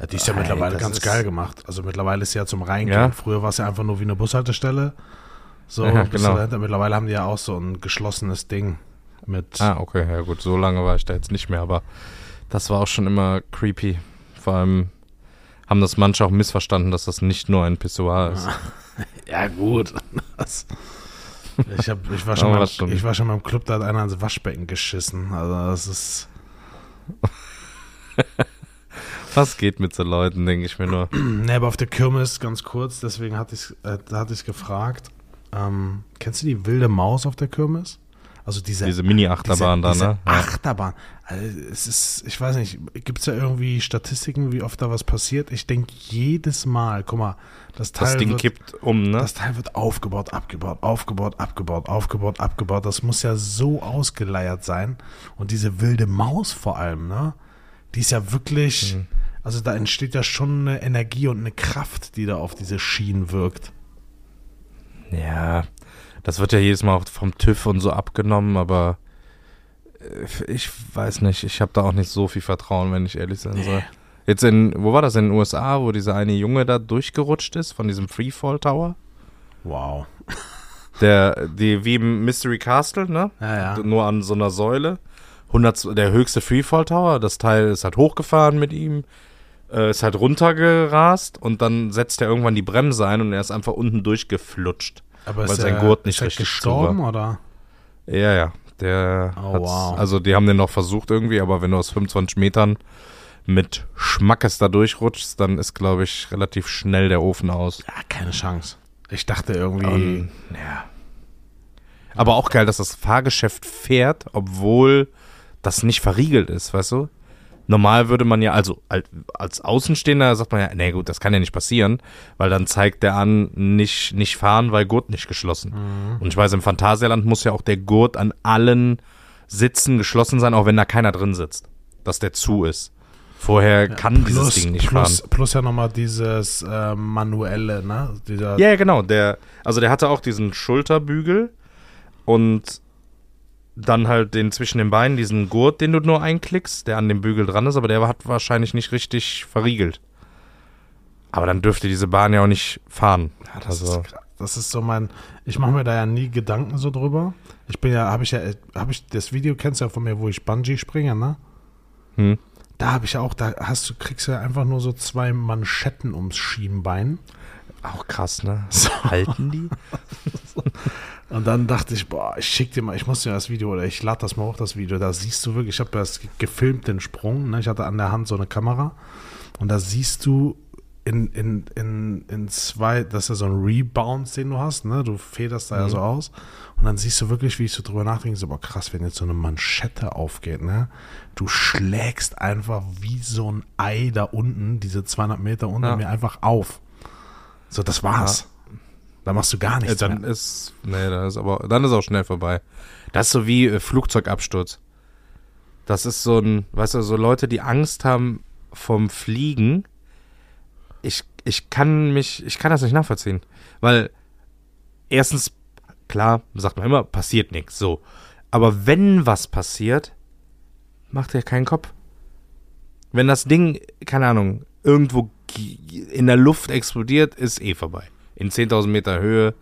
A: Ja, die ist ja
B: Ey,
A: mittlerweile ganz geil gemacht. Also mittlerweile ist sie ja zum Reingehen.
B: Ja.
A: Früher war es ja einfach nur wie eine Bushaltestelle. So, <laughs>
B: Ja, genau.
A: dahinter. Mittlerweile haben die ja auch so ein geschlossenes Ding mit.
B: Ah, okay, ja gut, so lange war ich da jetzt nicht mehr, aber das war auch schon immer creepy. Vor allem haben das manche auch missverstanden, dass das nicht nur ein Pissoir ist. <laughs>
A: Ja, gut. <laughs> Das, ich, hab, ich, war <laughs> schon mal,
B: schon.
A: ich war schon mal im Club, da hat einer ins Waschbecken geschissen. Also, das ist. <laughs>
B: Was geht mit so Leuten, denke ich mir nur. <clears throat>
A: Ne, aber auf der Kirmes ganz kurz, deswegen hatte ich es äh, hatte gefragt. Ähm, kennst du die wilde Maus auf der Kirmes? Also diese,
B: Diese Mini-Achterbahn da, ne? Ja.
A: Achterbahn. Also es ist, ich weiß nicht, gibt es da irgendwie Statistiken, wie oft da was passiert? Ich denke jedes Mal, guck mal, das Teil
B: Das Ding
A: wird,
B: kippt um, ne?
A: das Teil wird aufgebaut, abgebaut, aufgebaut, abgebaut, aufgebaut, abgebaut. Das muss ja so ausgeleiert sein. Und diese wilde Maus vor allem, ne? Die ist ja wirklich,
B: Mhm.
A: also da entsteht ja schon eine Energie und eine Kraft, die da auf diese Schienen wirkt.
B: Ja, das wird ja jedes Mal auch vom TÜV und so abgenommen, aber äh, ich weiß nicht, ich habe da auch nicht so viel Vertrauen, wenn ich ehrlich sein soll. Jetzt in, wo war das, in den USA, wo dieser eine Junge da durchgerutscht ist von diesem Freefall Tower?
A: Wow.
B: Der, die, wie im Mystery Castle, ne?
A: Ja, ja.
B: Nur an so einer Säule. 100, der höchste Freefall Tower, das Teil ist halt hochgefahren mit ihm, äh, ist halt runtergerast und dann setzt er irgendwann die Bremse ein und er ist einfach unten durchgeflutscht.
A: Aber
B: Weil
A: ist
B: sein Gurt nicht richtig zu
A: gestorben oder?
B: Ja, ja. Der
A: Oh, wow.
B: also die haben den noch versucht irgendwie, aber wenn du aus 25 Metern mit Schmackes da durchrutschst, dann ist, glaube ich, relativ schnell der Ofen aus.
A: Ja, keine Chance. Ich dachte irgendwie.
B: Ähm, ja. Aber auch geil, dass das Fahrgeschäft fährt, obwohl das nicht verriegelt ist, weißt du? Normal würde man ja, also al- als Außenstehender sagt man ja, nee gut, das kann ja nicht passieren, weil dann zeigt der an, nicht, nicht fahren, weil Gurt nicht geschlossen. Und ich weiß, im Phantasialand muss ja auch der Gurt an allen Sitzen geschlossen sein, auch wenn da keiner drin sitzt, dass der zu ist. Vorher kann dieses Ding nicht
A: plus,
B: fahren.
A: plus ja nochmal dieses äh, manuelle, ne? Dieser,
B: Ja, ja, genau. Der, also der hatte auch diesen Schulterbügel und dann halt den zwischen den Beinen, diesen Gurt, den du nur einklickst, der an dem Bügel dran ist, aber der hat wahrscheinlich nicht richtig verriegelt. Aber dann dürfte diese Bahn ja auch nicht fahren.
A: Ja, das,
B: also,
A: ist, das ist so mein. Ich mache mir da ja nie Gedanken so drüber. Ich bin ja, habe ich ja, habe ich das Video kennst du ja von mir, wo ich Bungee springe, ne?
B: hm.
A: Da habe ich ja auch, da hast du, kriegst du ja einfach nur so zwei Manschetten ums Schienbein.
B: Auch krass, ne? Halten die? <laughs>
A: Und dann dachte ich, boah, ich schick dir mal, ich muss dir das Video oder ich lade das mal hoch, das Video. Da siehst du wirklich, ich habe das gefilmt, den Sprung. Ne? Ich hatte an der Hand so eine Kamera. Und da siehst du in, in, in, in zwei, das ist ja so ein Rebound, den du hast, ne? Du federst da ja so aus. Und dann siehst du wirklich, wie ich so drüber nachdenke, so, boah, krass, wenn jetzt so eine Manschette aufgeht, ne? Du schlägst einfach wie so ein Ei da unten, diese 200 Meter unter
B: Ja.
A: mir einfach auf. So, das war's. Da machst du gar
B: Ja,
A: nichts
B: dann
A: mehr.
B: ist, nee, dann ist aber, dann ist auch schnell vorbei. Das ist so wie äh, Flugzeugabsturz. Das ist so ein, weißt du, so Leute, die Angst haben vom Fliegen. Ich, ich kann mich, ich kann das nicht nachvollziehen. Weil, erstens, klar, sagt man immer, passiert nichts, so. Aber wenn was passiert, macht er keinen Kopf. Wenn das Ding, keine Ahnung, irgendwo in der Luft explodiert, ist eh vorbei. In 10.000 Meter Höhe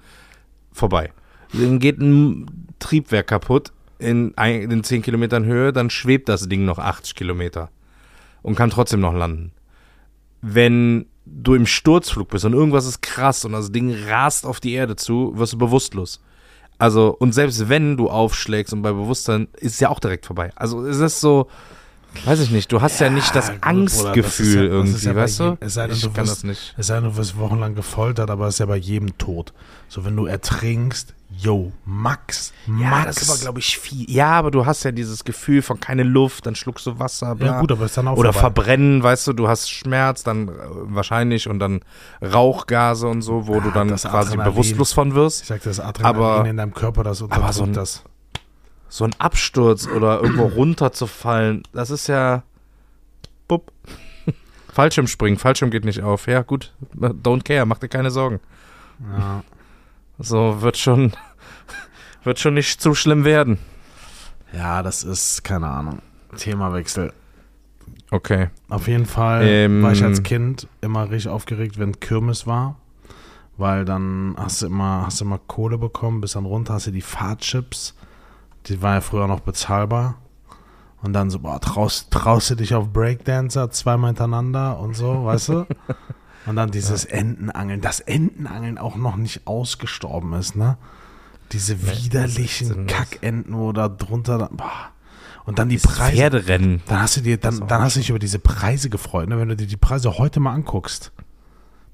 B: vorbei. Dann geht ein Triebwerk kaputt in, ein, in 10 Kilometern Höhe, dann schwebt das Ding noch 80 Kilometer und kann trotzdem noch landen. Wenn du im Sturzflug bist und irgendwas ist krass und das Ding rast auf die Erde zu, wirst du bewusstlos. Also, und selbst wenn du aufschlägst und bei Bewusstsein, ist es ja auch direkt vorbei. Also, es ist so, weiß ich nicht, du hast ja, nicht das Angstgefühl
A: ja- das ist
B: irgendwie,
A: ja
B: weißt du?
A: jedem- es sei denn,
B: ich
A: du
B: kann
A: wirst-
B: das nicht.
A: Es sei denn, du wirst wochenlang gefoltert, aber es ist ja bei jedem tot. So, wenn du ertrinkst, yo, Max,
B: Ja,
A: Max.
B: das ist aber, glaube ich, viel. Ja, aber du hast ja dieses Gefühl von keine Luft, dann schluckst du Wasser, bla.
A: ja, gut, aber ist dann auch
B: Oder
A: vorbei.
B: verbrennen, weißt du, du hast Schmerz, dann äh, wahrscheinlich und dann Rauchgase und so, wo
A: Ja,
B: du dann quasi bewusstlos von wirst.
A: Ich sag das Adrenalin
B: Aber-
A: in deinem Körper, das
B: aber so
A: unterdrückt
B: ein-
A: das.
B: So ein Absturz oder irgendwo <clears throat> runterzufallen, das ist ja. Bupp. Fallschirmspringen, Fallschirm geht nicht auf. Ja, gut, don't care, mach dir keine Sorgen.
A: Ja.
B: So wird schon, <laughs> wird schon nicht zu schlimm werden.
A: ja, das ist, keine Ahnung, Themawechsel.
B: Okay.
A: Auf jeden Fall
B: Ähm,
A: war ich als Kind immer richtig aufgeregt, wenn Kirmes war. Weil dann hast du immer, hast du immer Kohle bekommen, bis dann runter hast du die Fahrchips. Die waren ja früher noch bezahlbar. Und dann so, boah, traust, traust du dich auf Breakdancer zweimal hintereinander und so, weißt du? <laughs> Und dann dieses Entenangeln, dass Entenangeln auch noch nicht ausgestorben ist, ne? Diese
B: ist
A: widerlichen. Kackenten oder drunter, dann, boah. Und dann die Preise.
B: Pferderennen.
A: Dann hast du dir, dann, dann hast du dich über diese Preise gefreut, ne? Wenn du dir die Preise heute mal anguckst,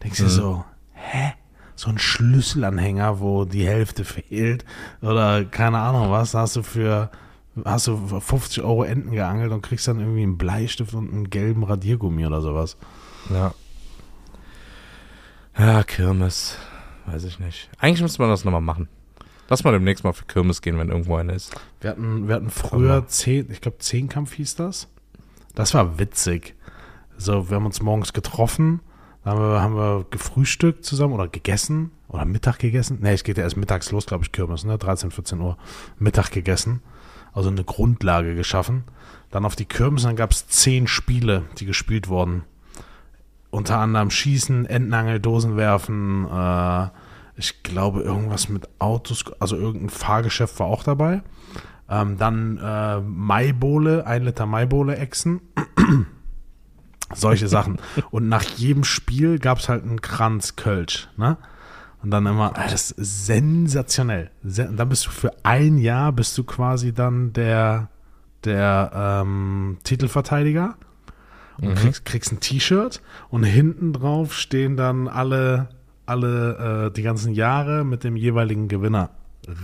A: denkst du
B: Mhm.
A: so, hä? So einen Schlüsselanhänger, wo die Hälfte fehlt oder keine Ahnung was, da hast du für hast du 50 Euro Enten geangelt und kriegst dann irgendwie einen Bleistift und einen gelben Radiergummi oder sowas.
B: Ja. Ja, Kirmes. Weiß ich nicht. Eigentlich müsste man das nochmal machen. Lass mal demnächst mal für Kirmes gehen, wenn irgendwo eine ist.
A: Wir hatten, wir hatten früher zehn, ich glaube Zehnkampf hieß das. Das war witzig. So, wir haben uns morgens getroffen, dann haben wir, haben wir gefrühstückt zusammen oder gegessen oder Mittag gegessen. Ne, es geht ja erst mittags los, glaube ich, Kirmes, ne? 13, 14 Uhr. Mittag gegessen. Also eine Grundlage geschaffen. Dann auf die Kirmes, dann gab es zehn Spiele, die gespielt wurden. Unter anderem Schießen, Entenangel, Dosen werfen, äh, ich glaube irgendwas mit Autos, also irgendein Fahrgeschäft war auch dabei. Ähm, dann äh, Maibohle, ein Liter Maibohle Echsen. Solche Sachen. Und nach jedem Spiel gab es halt einen Kranz Kölsch, ne? Und dann immer, äh, das ist sensationell. Sen dann bist du für ein Jahr bist du quasi dann der, der ähm, Titelverteidiger und
B: Mhm.
A: kriegst, kriegst ein T-Shirt und hinten drauf stehen dann alle, alle äh, die ganzen Jahre mit dem jeweiligen Gewinner.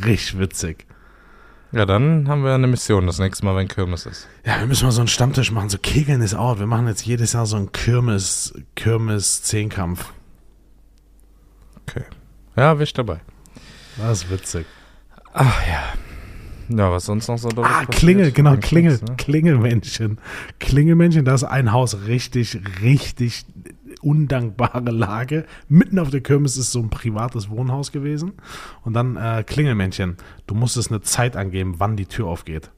A: Richtig witzig.
B: Ja, dann haben wir eine Mission das nächste Mal, wenn Kirmes ist.
A: Ja, wir müssen mal so einen Stammtisch machen. So Kegeln ist out. Wir machen jetzt jedes Jahr so einen Kirmes, Kirmes-Zehnkampf.
B: Okay. Ja, bin ich dabei.
A: Das ist witzig.
B: Ach ja. Ja, was sonst noch so
A: Ah,
B: passiert?
A: Klingel, genau, Klingel,
B: ne?
A: Klingelmännchen. Klingelmännchen, da ist ein Haus richtig, richtig undankbare Lage. Mitten auf der Kirmes ist so ein privates Wohnhaus gewesen. Und dann äh, Klingelmännchen. Du musstest eine Zeit angeben, wann die Tür aufgeht.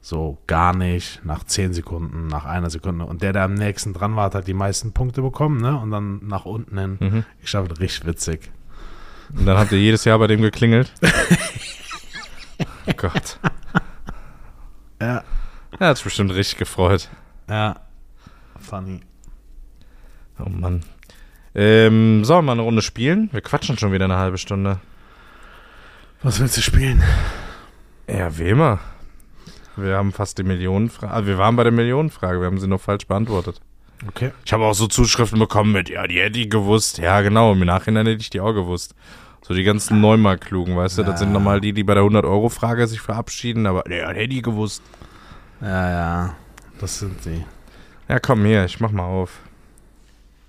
A: So gar nicht, nach 10 Sekunden, nach einer Sekunde. Und der, der am nächsten dran war, hat halt die meisten Punkte bekommen, ne? Und dann nach unten hin.
B: Mhm.
A: Ich schaffe richtig witzig.
B: Und dann habt ihr jedes Jahr bei dem geklingelt. oh <laughs> Gott.
A: Ja,
B: Er hat sich bestimmt richtig gefreut.
A: ja. Funny.
B: Oh Mann. Ähm, sollen wir mal eine Runde spielen? Wir quatschen schon wieder eine halbe Stunde.
A: Was willst du spielen?
B: Ja, wie immer. Wir haben fast die Millionenfrage. Also wir waren bei der Millionenfrage, wir haben sie nur falsch beantwortet.
A: Okay.
B: Ich habe auch so Zuschriften bekommen mit, ja, die hätte ich gewusst. Ja, genau, im Nachhinein hätte ich die auch gewusst. So die ganzen Neumarktklugen, weißt du, das sind nochmal die, die bei der 100-Euro-Frage sich verabschieden, aber ja, hätte ich gewusst.
A: Ja, ja. Das sind die.
B: Ja, komm hier, ich mach mal auf.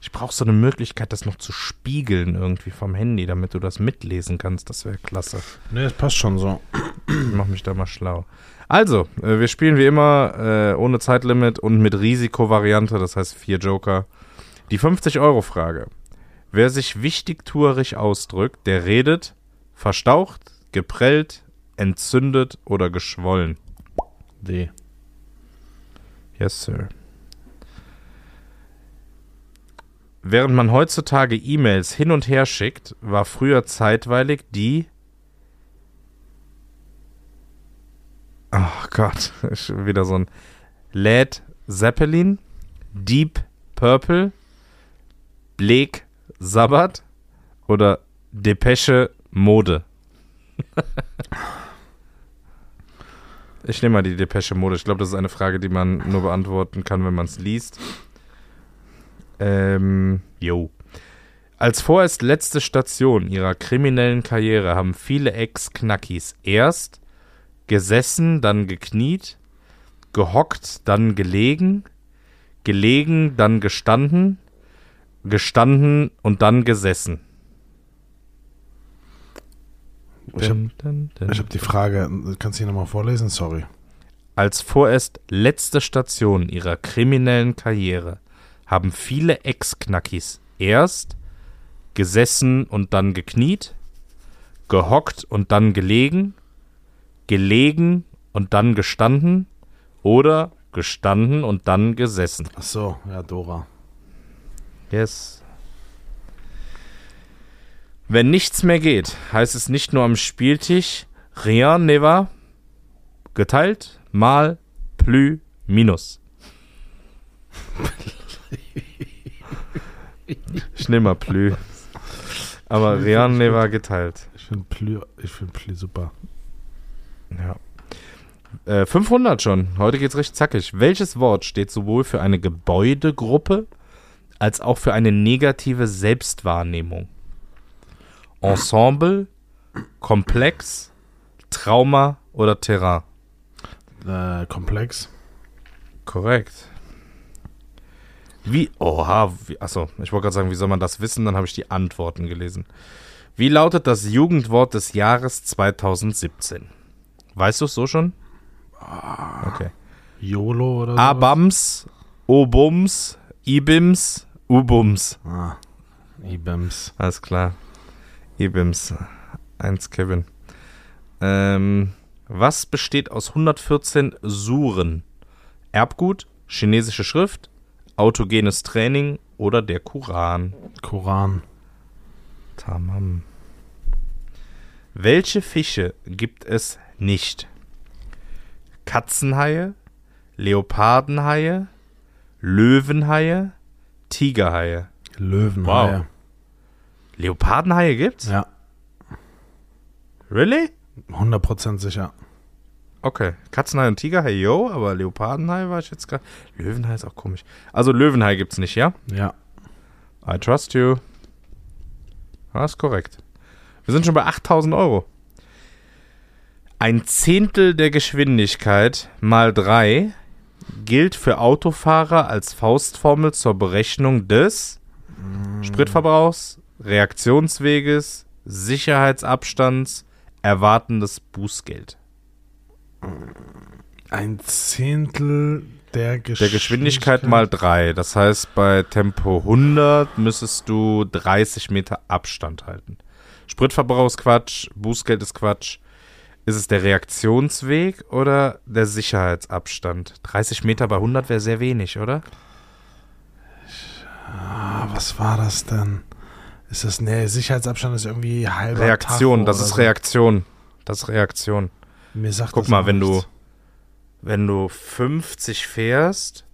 B: Ich brauche so eine Möglichkeit, das noch zu spiegeln irgendwie vom Handy, damit du das mitlesen kannst. Das wäre klasse.
A: Ne, das passt schon so.
B: Ich mach mich da mal schlau. Also, äh, wir spielen wie immer äh, ohne Zeitlimit und mit Risikovariante, das heißt vier Joker. Die 50-Euro-Frage. Wer sich wichtigtuerig ausdrückt, der redet verstaucht, geprellt, entzündet oder geschwollen.
A: D.
B: Yes, sir. Während man heutzutage E-Mails hin und her schickt, war früher zeitweilig die. Ach Gott, <laughs> ist schon wieder so ein Led Zeppelin, Deep Purple, Blake Sabbath oder Depesche Mode. <laughs> ich nehme mal die Depesche Mode. Ich glaube, das ist eine Frage, die man nur beantworten kann, wenn man es liest. Ähm, jo. Als vorerst letzte Station ihrer kriminellen Karriere haben viele Ex-Knackis erst gesessen, dann gekniet, gehockt, dann gelegen, gelegen, dann gestanden, gestanden und dann gesessen.
A: Ich hab- habe die Frage, kannst du die nochmal vorlesen? Sorry.
B: Als vorerst letzte Station ihrer kriminellen Karriere haben viele Ex-Knackis erst gesessen und dann gekniet, gehockt und dann gelegen, gelegen und dann gestanden oder gestanden und dann gesessen.
A: Ach so, ja, Dora.
B: Yes. Wenn nichts mehr geht, heißt es nicht nur am Spieltisch rien ne va, geteilt, mal, plus, minus. <laughs> Ich nehme mal plus. Aber rien ne va geteilt.
A: Ich finde Plü, ich find Plü super.
B: Ja. Äh, 500 schon. Heute geht's recht zackig. Welches Wort steht sowohl für eine Gebäudegruppe als auch für eine negative Selbstwahrnehmung? Ensemble, Komplex, Trauma oder Terrain?
A: Äh, komplex.
B: Korrekt. Wie, oha, wie, achso, ich wollte gerade sagen, wie soll man das wissen? Dann habe ich die Antworten gelesen. Wie lautet das Jugendwort des Jahres 2017? Weißt du es so schon? Okay.
A: YOLO oder so?
B: Abams, Obums, Ibims, Ubums.
A: Ah, IBEMS.
B: Alles klar. Ibims. Eins Kevin. Ähm, was besteht aus 114 Suren? Erbgut, chinesische Schrift, autogenes Training oder der Koran?
A: Koran.
B: Tamam. Welche Fische gibt es nicht? Katzenhaie, Leopardenhaie, Löwenhaie, Tigerhaie.
A: Löwenhaie.
B: Wow. Leopardenhaie gibt's?
A: Ja,
B: Really?
A: 100% sicher.
B: Okay. Katzenhaie und Tigerhaie, yo, aber Leopardenhaie war ich jetzt gerade. Löwenhaie ist auch komisch. Also Löwenhaie gibt's nicht, ja?
A: Ja.
B: I trust you. Das ist korrekt. Wir sind schon bei 8000 Euro. Ein Zehntel der Geschwindigkeit mal 3 gilt für Autofahrer als Faustformel zur Berechnung des Spritverbrauchs, Reaktionsweges, Sicherheitsabstands, erwartendes Bußgeld.
A: Ein Zehntel der Geschwindigkeit.
B: Der Geschwindigkeit mal 3. Das heißt, bei Tempo 100 müsstest du 30 Meter Abstand halten. Spritverbrauch ist Quatsch, Bußgeld ist Quatsch. Ist es der Reaktionsweg oder der Sicherheitsabstand? 30 Meter bei 100 wäre sehr wenig, oder?
A: Ah, was war das denn? Ist das, nee, Sicherheitsabstand ist irgendwie halber
B: Reaktion,
A: Tacho
B: das ist
A: so.
B: Reaktion. Das ist Reaktion.
A: Mir sagt
B: Guck mal, wenn du,
A: nichts.
B: wenn du 50 fährst,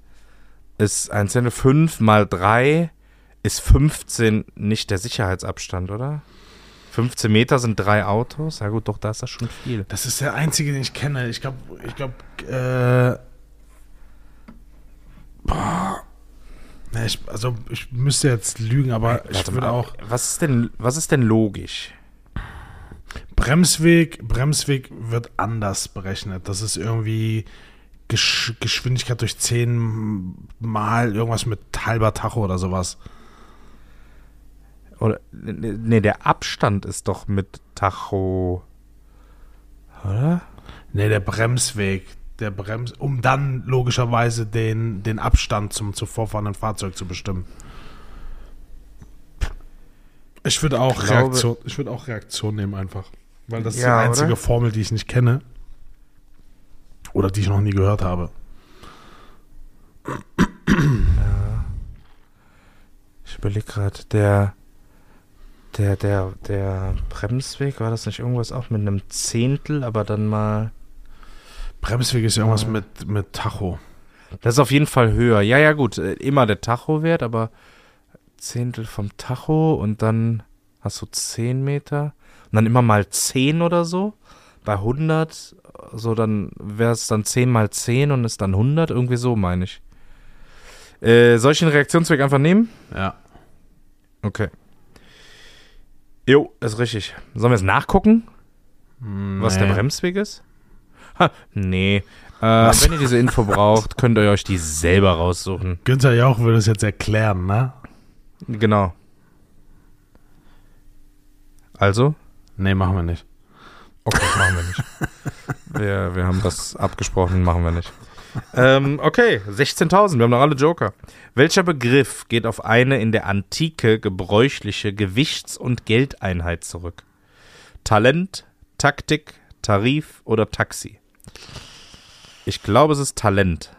B: ist ein Zehntel 5 mal 3 ist 15 nicht der Sicherheitsabstand, oder? 15 Meter sind drei Autos. Ja gut, doch, da ist das schon viel.
A: Das ist der einzige, den ich kenne. Ich glaube, ich glaube, äh. Boah. Ich, also, ich müsste jetzt lügen, aber ich
B: Warte
A: würde
B: mal,
A: auch.
B: Was ist denn, was ist denn logisch?
A: Bremsweg, Bremsweg wird anders berechnet. Das ist irgendwie Gesch Geschwindigkeit durch 10 mal irgendwas mit halber Tacho oder sowas.
B: Oder, nee, der Abstand ist doch mit Tacho. Oder?
A: Nee, der Bremsweg, der Brems, um dann logischerweise den, den Abstand zum zuvorfahrenden Fahrzeug zu bestimmen. Ich würde auch
B: Ich glaube-
A: Reaktion, ich würde auch Reaktion nehmen einfach, weil das ist
B: Ja,
A: die einzige
B: oder?
A: Formel, die ich nicht kenne oder die ich noch nie gehört habe.
B: Ich überlege gerade, der, der, der, der Bremsweg, war das nicht irgendwas auch mit einem Zehntel, aber dann mal.
A: Bremsweg ist irgendwas
B: Ja.
A: mit, mit Tacho.
B: Das ist auf jeden Fall höher. Ja, ja, gut, äh, immer der Tacho-Wert, aber Zehntel vom Tacho und dann hast du 10 Meter und dann immer mal 10 oder so. Bei 100, so dann wäre es dann 10 mal 10 und ist dann 100, irgendwie so meine ich. Äh, soll ich den Reaktionsweg einfach nehmen?
A: Ja.
B: Okay. Jo, ist richtig. Sollen wir es nachgucken, was der
A: Nee.
B: Bremsweg ist? Ha, nee. Äh, <laughs> wenn ihr diese Info braucht, könnt ihr euch die selber raussuchen.
A: Günther Jauch würde es jetzt erklären, ne?
B: Genau. Also?
A: Nee, machen wir nicht.
B: Okay, <laughs> machen wir nicht. wir, wir haben das abgesprochen, machen wir nicht. Ähm, okay, 16.000, wir haben noch alle Joker. Welcher Begriff geht auf eine in der Antike gebräuchliche Gewichts- und Geldeinheit zurück? Talent, Taktik, Tarif oder Taxi? Ich glaube, es ist Talent.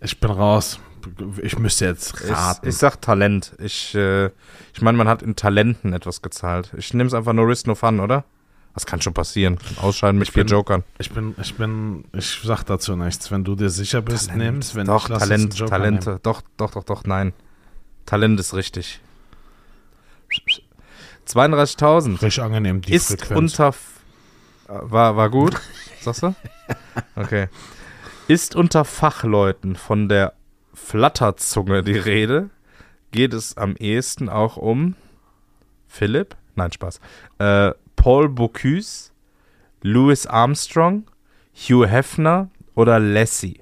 A: Ich bin raus. Ich müsste jetzt
B: Ich,
A: raten.
B: ich sag Talent. Ich, äh, ich meine, man hat in Talenten etwas gezahlt. Ich nehme es einfach no risk, no fun, oder? Das kann schon passieren. Ausscheiden mit
A: Ich
B: vier
A: bin-
B: Jokern.
A: Ich bin, ich bin, ich sag dazu nichts. Wenn du dir sicher bist,
B: Talent.
A: nimmst. Wenn
B: doch,
A: ich
B: Talent,
A: Joker
B: Talente.
A: nehmen.
B: Doch, doch, doch, doch, nein. Talent ist richtig. 32.000
A: Frisch angenehm, die
B: ist
A: Frequenz.
B: unter. War, war gut? Sagst du? <laughs> Okay. Ist unter Fachleuten von der Flatterzunge die Rede, geht es am ehesten auch um Philipp, nein, Spaß, äh, Paul Bocuse, Louis Armstrong, Hugh Hefner oder Lassie?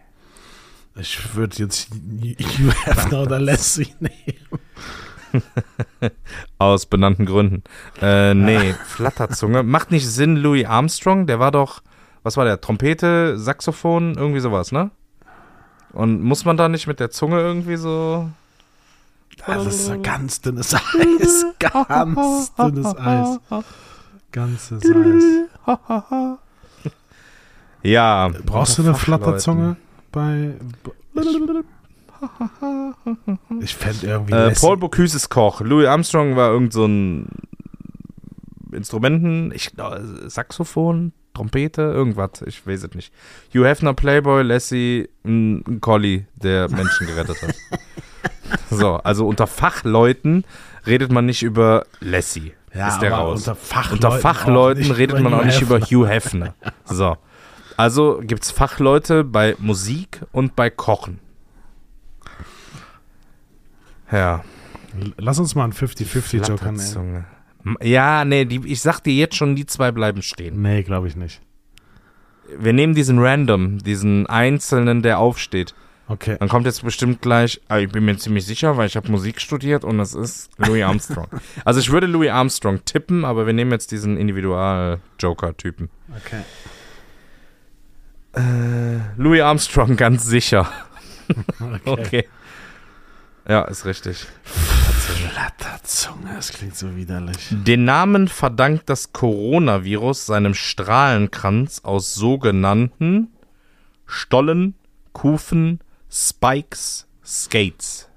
A: Ich würde jetzt Hugh Hefner oder Lassie <laughs> nehmen. <laughs>
B: Aus benannten Gründen. Äh, nee, <laughs> Flatterzunge. Macht nicht Sinn, Louis Armstrong, der war doch, was war der, Trompete, Saxophon, irgendwie sowas, ne? Und muss man da nicht mit der Zunge irgendwie so.
A: Das ist ein ganz dünnes Eis. <laughs> Ganz dünnes Eis. Ganzes Eis.
B: Ja.
A: Brauchst du eine Flatterzunge bei. Ich fände irgendwie.
B: Äh, Paul Bocuse ist Koch. Louis Armstrong war irgend so ein Instrumenten, ich glaube, Saxophon, Trompete, irgendwas, ich weiß es nicht. Hugh Hefner, Playboy, Lassie, ein, Collie, der Menschen gerettet hat. <laughs> so, also unter Fachleuten redet man nicht über Lassie.
A: ja,
B: ist der raus.
A: Unter Fachleuten,
B: Unter Fachleuten redet man auch nicht über. Hugh Hefner. So. Also gibt es Fachleute bei Musik und bei Kochen. Ja.
A: Lass uns mal einen 50-50 Joker nehmen.
B: Ja, nee, die, ich sag dir jetzt schon, die zwei bleiben stehen.
A: Nee, glaube ich nicht.
B: Wir nehmen diesen Random, diesen Einzelnen, der aufsteht.
A: Okay.
B: Dann kommt jetzt bestimmt gleich, ah, ich bin mir ziemlich sicher, weil ich habe Musik studiert und es ist Louis Armstrong. <laughs> also ich würde Louis Armstrong tippen, aber wir nehmen jetzt diesen Individual-Joker-Typen.
A: Okay.
B: Louis Armstrong, ganz sicher. <laughs>
A: Okay. <laughs>
B: Okay. Ja, ist richtig.
A: Flatterzunge, das klingt so widerlich.
B: Den Namen verdankt das Coronavirus seinem Strahlenkranz aus sogenannten Stollen, Kufen, Spikes, Skates.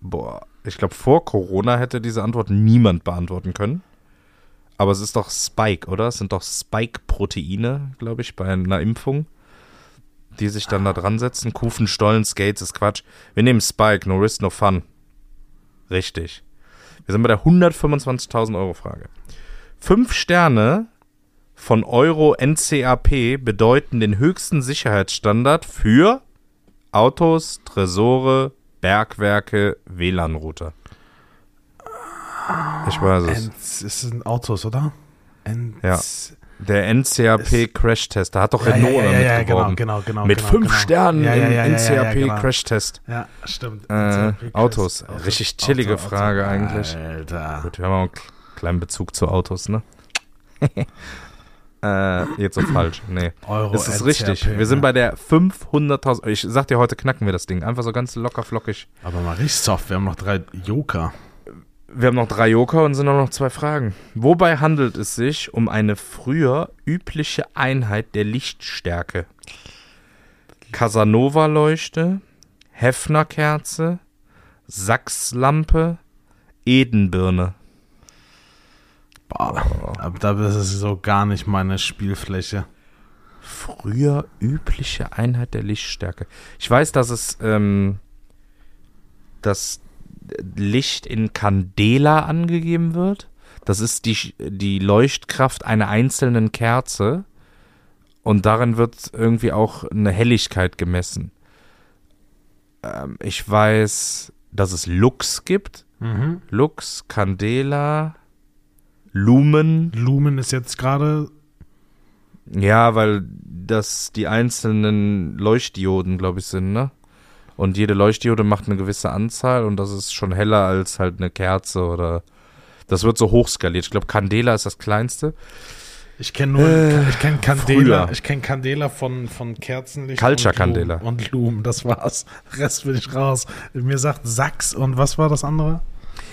B: Boah, ich glaube, vor Corona hätte diese Antwort niemand beantworten können. Aber es ist doch Spike, oder? Es sind doch Spike-Proteine, glaube ich, bei einer Impfung, die sich dann da dran setzen. Kufen, Stollen, Skates ist Quatsch. Wir nehmen Spike, no risk, no fun. Richtig. Wir sind bei der 125.000 Euro Frage. Fünf Sterne von Euro NCAP bedeuten den höchsten Sicherheitsstandard für Autos, Tresore, Bergwerke, WLAN-Router. Ich weiß es.
A: Ents, es sind Autos, oder? Ents,
B: Ja. Der NCAP Crash-Test, da hat doch
A: Ja,
B: Renault
A: ja, ja, ja, genau,
B: geworben.
A: genau, genau.
B: Mit
A: genau,
B: fünf
A: genau.
B: Sternen im
A: ja, ja, ja,
B: NCAP
A: genau. Ja, stimmt.
B: Äh, Autos.
A: Auto-
B: Richtig chillige
A: Auto-
B: Frage
A: Auto-
B: eigentlich.
A: Alter.
B: Gut, wir haben auch einen kleinen Bezug zu Autos, ne? <laughs> äh, jetzt so falsch. Nee.
A: Euro
B: Das ist richtig. Wir sind
A: ja.
B: bei der 500.000. Ich sag dir, heute knacken wir das Ding. Einfach so ganz locker flockig.
A: Aber mal richtig soft, wir haben noch drei Joker.
B: Wir haben noch drei Joker und sind auch noch zwei Fragen. Wobei handelt es sich um eine früher übliche Einheit der Lichtstärke? Casanova-Leuchte, Hefner-Kerze, Sachslampe, Edenbirne.
A: Boah, aber das ist so gar nicht meine Spielfläche.
B: Früher übliche Einheit der Lichtstärke. Ich weiß, dass es ähm, das Licht in Candela angegeben wird. Das ist die, die Leuchtkraft einer einzelnen Kerze. Und darin wird irgendwie auch eine Helligkeit gemessen. Ähm, ich weiß, dass es Lux gibt.
A: Mhm.
B: Lux, Candela, Lumen.
A: Lumen ist jetzt gerade.
B: Ja, weil das die einzelnen Leuchtdioden, glaube ich, sind, ne? Und jede Leuchtdiode macht eine gewisse Anzahl und das ist schon heller als halt eine Kerze oder. Das wird so hochskaliert. Ich glaube, Candela ist das kleinste.
A: Ich kenne nur,
B: Äh,
A: ich kenne Candela,
B: früher.
A: ich kenne Candela von, von Kerzenlicht.
B: Culture
A: und Lumen-
B: Candela.
A: Und Lumen, das war's. <laughs> Rest bin ich raus. Mir sagt Sachs und was war das andere?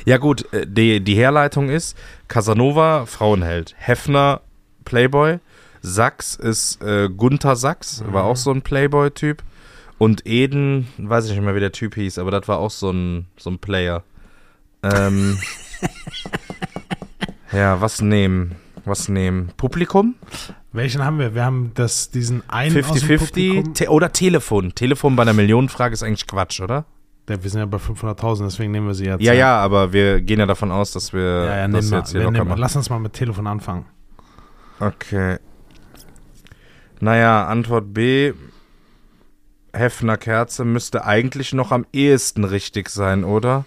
B: Ja, gut, äh, die, die Herleitung ist: Casanova, Frauenheld. Hefner, Playboy. Sachs ist äh, Gunther Sachs, war auch so ein Playboy-Typ. Und Eden, weiß ich nicht mehr, wie der Typ hieß, aber das war auch so ein, so ein Player. Ähm, <laughs> ja, was nehmen? Was nehmen? Publikum?
A: Welchen haben wir? Wir haben das, diesen einen aus dem
B: 50-50
A: Publikum.
B: Te oder Telefon. Telefon bei einer Millionenfrage ist eigentlich Quatsch, oder?
A: Ja, wir sind ja bei 500.000, deswegen nehmen wir sie jetzt.
B: Ja, ja, aber wir gehen ja davon aus, dass wir
A: Ja, ja,
B: das
A: nehmen wir,
B: jetzt hier
A: wir
B: locker
A: nehmen,
B: machen.
A: lass uns mal mit Telefon anfangen.
B: Okay. Naja, Antwort B. Hefner Kerze müsste eigentlich noch am ehesten richtig sein, oder?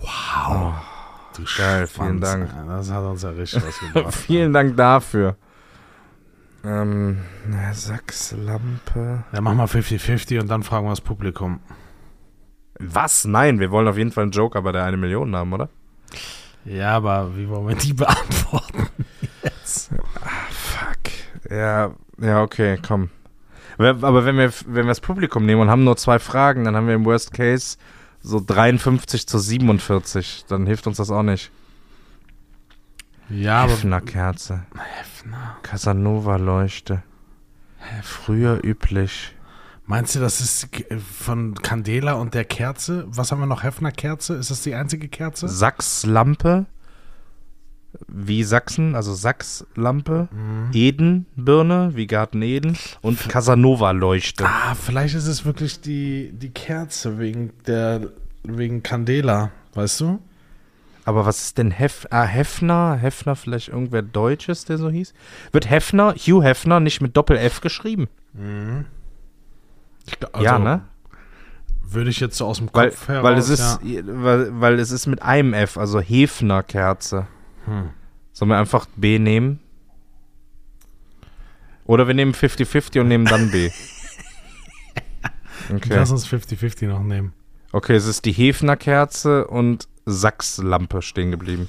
A: Wow. Du
B: geil, vielen Dank.
A: Das hat uns ja richtig was <laughs> gebracht.
B: Vielen Dank dafür. Ähm, Sachslampe.
A: Ja, mach mal 50-50 und dann fragen wir das Publikum.
B: Was? Nein, wir wollen auf jeden Fall einen Joker bei der eine Million haben, oder?
A: Ja, aber wie wollen wir die <laughs> beantworten? Jetzt.
B: Fuck. Ja, ja, okay, komm. Aber wenn wir, wenn wir das Publikum nehmen und haben nur zwei Fragen, dann haben wir im Worst Case so 53 zu 47. Dann hilft uns das auch nicht.
A: Ja, aber
B: Hefner Kerze.
A: Hefner.
B: Casanova Leuchte. Früher üblich.
A: Meinst du, das ist von Candela und der Kerze? Was haben wir noch? Hefner Kerze? Ist das die einzige Kerze?
B: Sachslampe. Wie Sachsen, also Sachslampe. Eden-Birne, wie Garten Eden. Und Casanova Leuchte.
A: Ah, vielleicht ist es wirklich die, die Kerze wegen der wegen Candela, weißt du?
B: Aber was ist denn Hef ah, Hefner? Hefner vielleicht irgendwer Deutsches, der so hieß? Wird Hefner, Hugh Hefner, nicht mit Doppel-F geschrieben?
A: Ich gl-
B: ja,
A: also,
B: ne?
A: Würde ich jetzt so aus dem
B: Weil,
A: Kopf heraus.
B: weil es ist,
A: ja.
B: weil, weil es ist mit einem F, also Hefner Kerze.
A: Hm.
B: Sollen wir einfach B nehmen? Oder wir nehmen 50-50 und nehmen dann B. <laughs> Okay.
A: Lass uns 50-50 noch nehmen.
B: Okay, es ist die Hefner Kerze und Sachslampe stehen geblieben.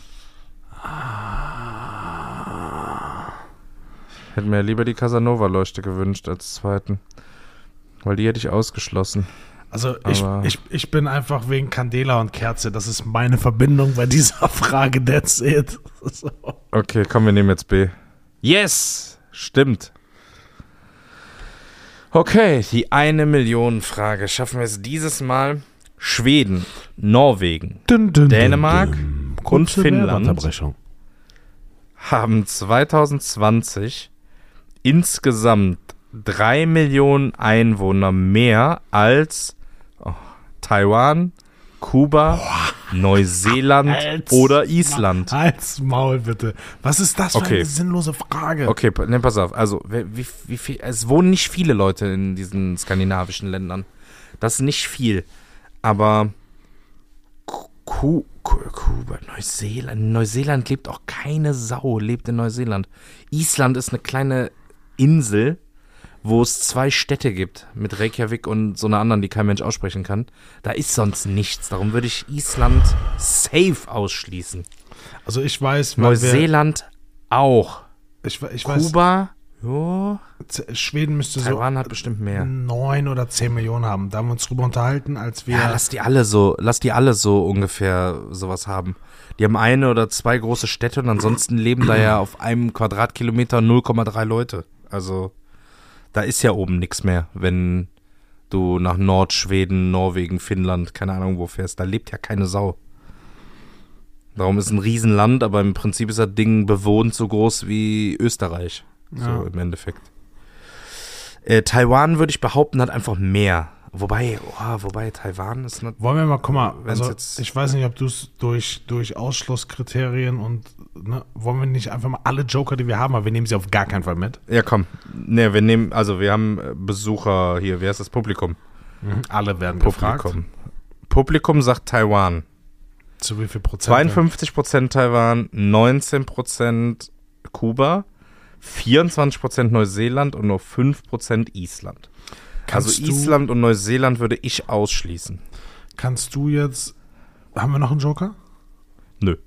B: Hätte mir lieber die Casanova-Leuchte gewünscht als zweiten. Weil die hätte ich ausgeschlossen.
A: Also ich, ich, ich bin einfach wegen Candela und Kerze. Das ist meine Verbindung bei dieser <laughs> Frage. That's it. So.
B: Okay, komm, wir nehmen jetzt B. Yes! Stimmt. Okay, die eine Million Frage. Schaffen wir es dieses Mal? Schweden, Norwegen
A: Dün, dün,
B: Dänemark
A: dün, dün.
B: und Finnland. Haben 2020 insgesamt drei Millionen Einwohner mehr als Taiwan, Kuba, Neuseeland
A: Als-
B: oder Island.
A: Halt's Maul bitte. Was ist das für
B: Okay.
A: eine sinnlose Frage?
B: Okay, ne, pass auf. Also, wie, wie viel, es wohnen nicht viele Leute in diesen skandinavischen Ländern. Das ist nicht viel. Aber Ku- Ku, Ku, Kuba, Neuseeland. In Neuseeland lebt auch keine Sau, lebt in Neuseeland. Island ist eine kleine Insel, wo es zwei Städte gibt, mit Reykjavik und so einer anderen, die kein Mensch aussprechen kann. Da ist sonst nichts. Darum würde ich Island safe ausschließen.
A: Also ich weiß,
B: Neuseeland auch.
A: ich, ich weiß,
B: Kuba.
A: Z- Schweden müsste
B: Taiwan hat bestimmt
A: so
B: mehr.
A: neun oder zehn Millionen haben. Da haben wir uns drüber unterhalten, als wir.
B: Ja, lass die alle so, lass die alle so ungefähr sowas haben. Die haben eine oder zwei große Städte und ansonsten leben da ja auf einem Quadratkilometer 0,3 Leute. Also da ist ja oben nichts mehr, wenn du nach Nordschweden, Norwegen, Finnland, keine Ahnung wo fährst. Da lebt ja keine Sau. Darum ist ein Riesenland, aber im Prinzip ist das Ding bewohnt so groß wie Österreich. So
A: Ja.
B: im Endeffekt. Äh, Taiwan würde ich behaupten, hat einfach mehr. Wobei, oh, wobei Taiwan ist nicht.
A: Wollen wir mal, guck mal, also
B: jetzt-
A: ich weiß nicht, ob du es durch, durch Ausschlusskriterien und ne, wollen wir nicht einfach mal alle Joker, die wir haben, aber wir nehmen sie auf gar keinen Fall mit.
B: Ja, komm. Ne, wir nehmen, also wir haben äh, Besucher hier. Wer ist das Publikum?
A: Alle werden gefragt.
B: Publikum. Publikum sagt Taiwan.
A: Zu wie viel Prozent?
B: 52% Taiwan, 19% Kuba, 24% Neuseeland und nur 5% Island.
A: Kannst
B: also
A: du-
B: Island und Neuseeland würde ich ausschließen.
A: Kannst du jetzt. Haben wir noch einen Joker?
B: Nö.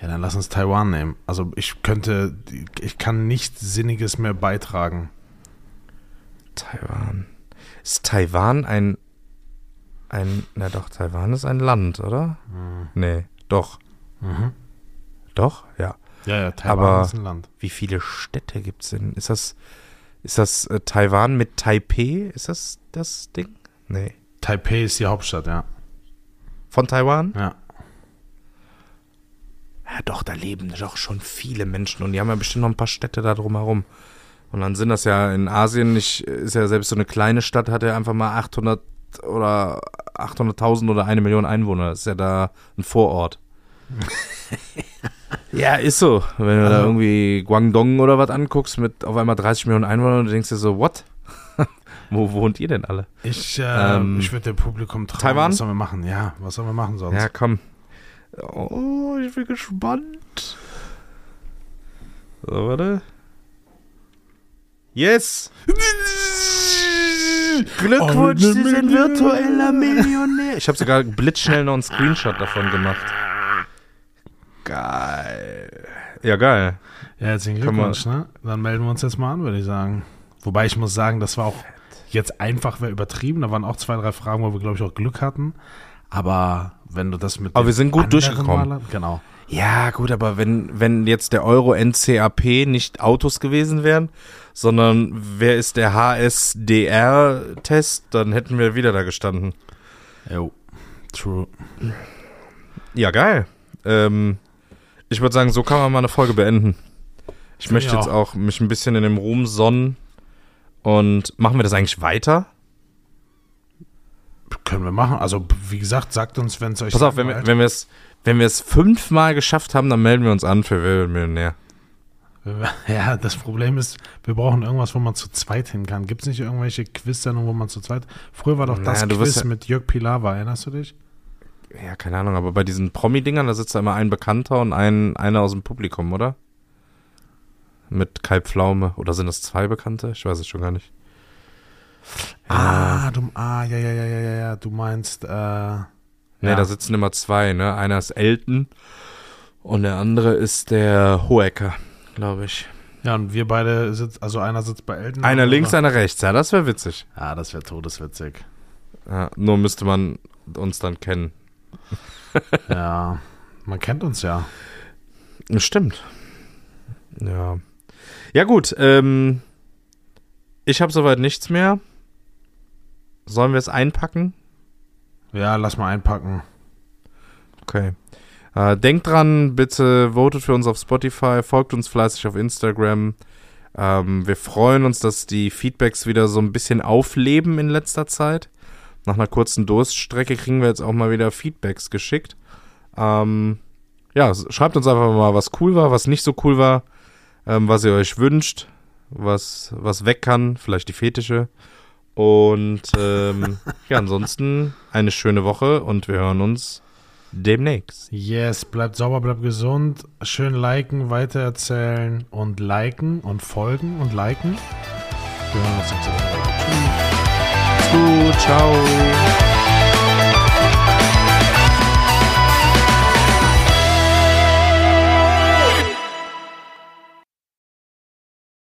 A: Ja, dann lass uns Taiwan nehmen. Also ich könnte, ich kann nichts Sinniges mehr beitragen.
B: Taiwan. Ist Taiwan ein. Ein. Na doch, Taiwan ist ein Land, oder? Nee, doch.
A: Mhm.
B: Doch? Ja.
A: Ja, ja, Taiwan
B: Aber-
A: ist ein Land.
B: Wie viele Städte gibt es denn? Ist das. Ist das äh, Taiwan mit Taipei? Ist das das Ding? Nee.
A: Taipei ist die Hauptstadt, ja.
B: Von Taiwan?
A: Ja.
B: Ja, doch, da leben doch schon viele Menschen und die haben ja bestimmt noch ein paar Städte da drumherum. Und dann sind das ja in Asien nicht, ist ja selbst so eine kleine Stadt, hat ja einfach mal 800 oder 800.000 oder eine Million Einwohner. Das ist ja da ein Vorort. <laughs> ja, ist so. Wenn du da irgendwie Guangdong oder was anguckst mit auf einmal 30 Millionen Einwohnern, du denkst dir so, what? <laughs> Wo wohnt ihr denn alle?
A: Ich, äh,
B: Ähm,
A: ich würde dem Publikum trauen.
B: Taiwan?
A: Was sollen wir machen? Ja, was sollen wir machen sonst?
B: Ja, komm. Oh, ich bin gespannt. So, warte. Yes! Glückwunsch, Sie sind virtueller Millionär. Ich habe sogar blitzschnell noch einen Screenshot davon gemacht. Geil. Ja, geil.
A: Ja, herzlichen Glückwunsch, ne? Dann melden wir uns jetzt mal an, würde ich sagen. Wobei ich muss sagen, das war auch jetzt einfach wäre übertrieben. Da waren auch zwei, drei Fragen, wo wir, glaube ich, auch Glück hatten. Aber wenn du das mit.
B: Aber wir sind gut durchgekommen.
A: Malern- Genau.
B: Ja, gut, aber wenn, wenn jetzt der Euro NCAP nicht Autos gewesen wären, sondern wer ist der HSDR-Test, dann hätten wir wieder da gestanden.
A: Jo. True.
B: Ja, geil. Ähm, ich würde sagen, so kann man mal eine Folge beenden. Ich möchte
A: ich
B: jetzt
A: auch.
B: mich ein bisschen in dem Ruhm sonnen. Und machen wir das eigentlich weiter?
A: Können wir machen. Also, wie gesagt, sagt uns, wenn es euch.
B: Pass auf, wenn wir, wenn wir es wenn wir es fünfmal geschafft haben, dann melden wir uns an für Wer Millionär. <laughs>
A: Ja, das Problem ist, wir brauchen irgendwas, wo man zu zweit hin kann. Gibt es nicht irgendwelche Quiz-Sendungen, wo man zu zweit. Früher war doch das
B: Naja,
A: Quiz
B: ja-
A: mit Jörg Pilawa, erinnerst du dich?
B: Ja, keine Ahnung, aber bei diesen Promi-Dingern, da sitzt da immer ein Bekannter und ein, einer aus dem Publikum, oder? Mit Kai Pflaume. Oder sind das zwei Bekannte? Ich weiß es schon gar nicht.
A: Ah, du, ah, ja, ja, ja, ja, ja, ja, du meinst, äh,
B: Nee,
A: ja.
B: da sitzen immer zwei, ne? Einer ist Elton und der andere ist der Hohecker, glaube ich.
A: Ja, und wir beide sitzen, also einer sitzt bei Elton.
B: Einer
A: und
B: links, einer rechts. Ja, das wäre witzig.
A: Ja, das wäre todeswitzig.
B: Ja, nur müsste man uns dann kennen.
A: Ja, man kennt uns ja.
B: Stimmt. Ja. Ja, gut. Ähm, ich habe soweit nichts mehr. Sollen wir es einpacken?
A: Ja, lass mal einpacken.
B: Okay. Äh, denkt dran, bitte votet für uns auf Spotify, folgt uns fleißig auf Instagram. Ähm, wir freuen uns, dass die Feedbacks wieder so ein bisschen aufleben in letzter Zeit. Nach einer kurzen Durststrecke kriegen wir jetzt auch mal wieder Feedbacks geschickt. Ähm, ja, schreibt uns einfach mal, was cool war, was nicht so cool war, ähm, was ihr euch wünscht, was, was weg kann, vielleicht die Fetische. Und ähm, <laughs> ja, ansonsten eine schöne Woche und wir hören uns demnächst.
A: Yes, bleibt sauber, bleibt gesund. Schön liken, weitererzählen und liken und folgen und liken. Wir hören uns nächste Woche. Tschüss.
B: Gut, ciao.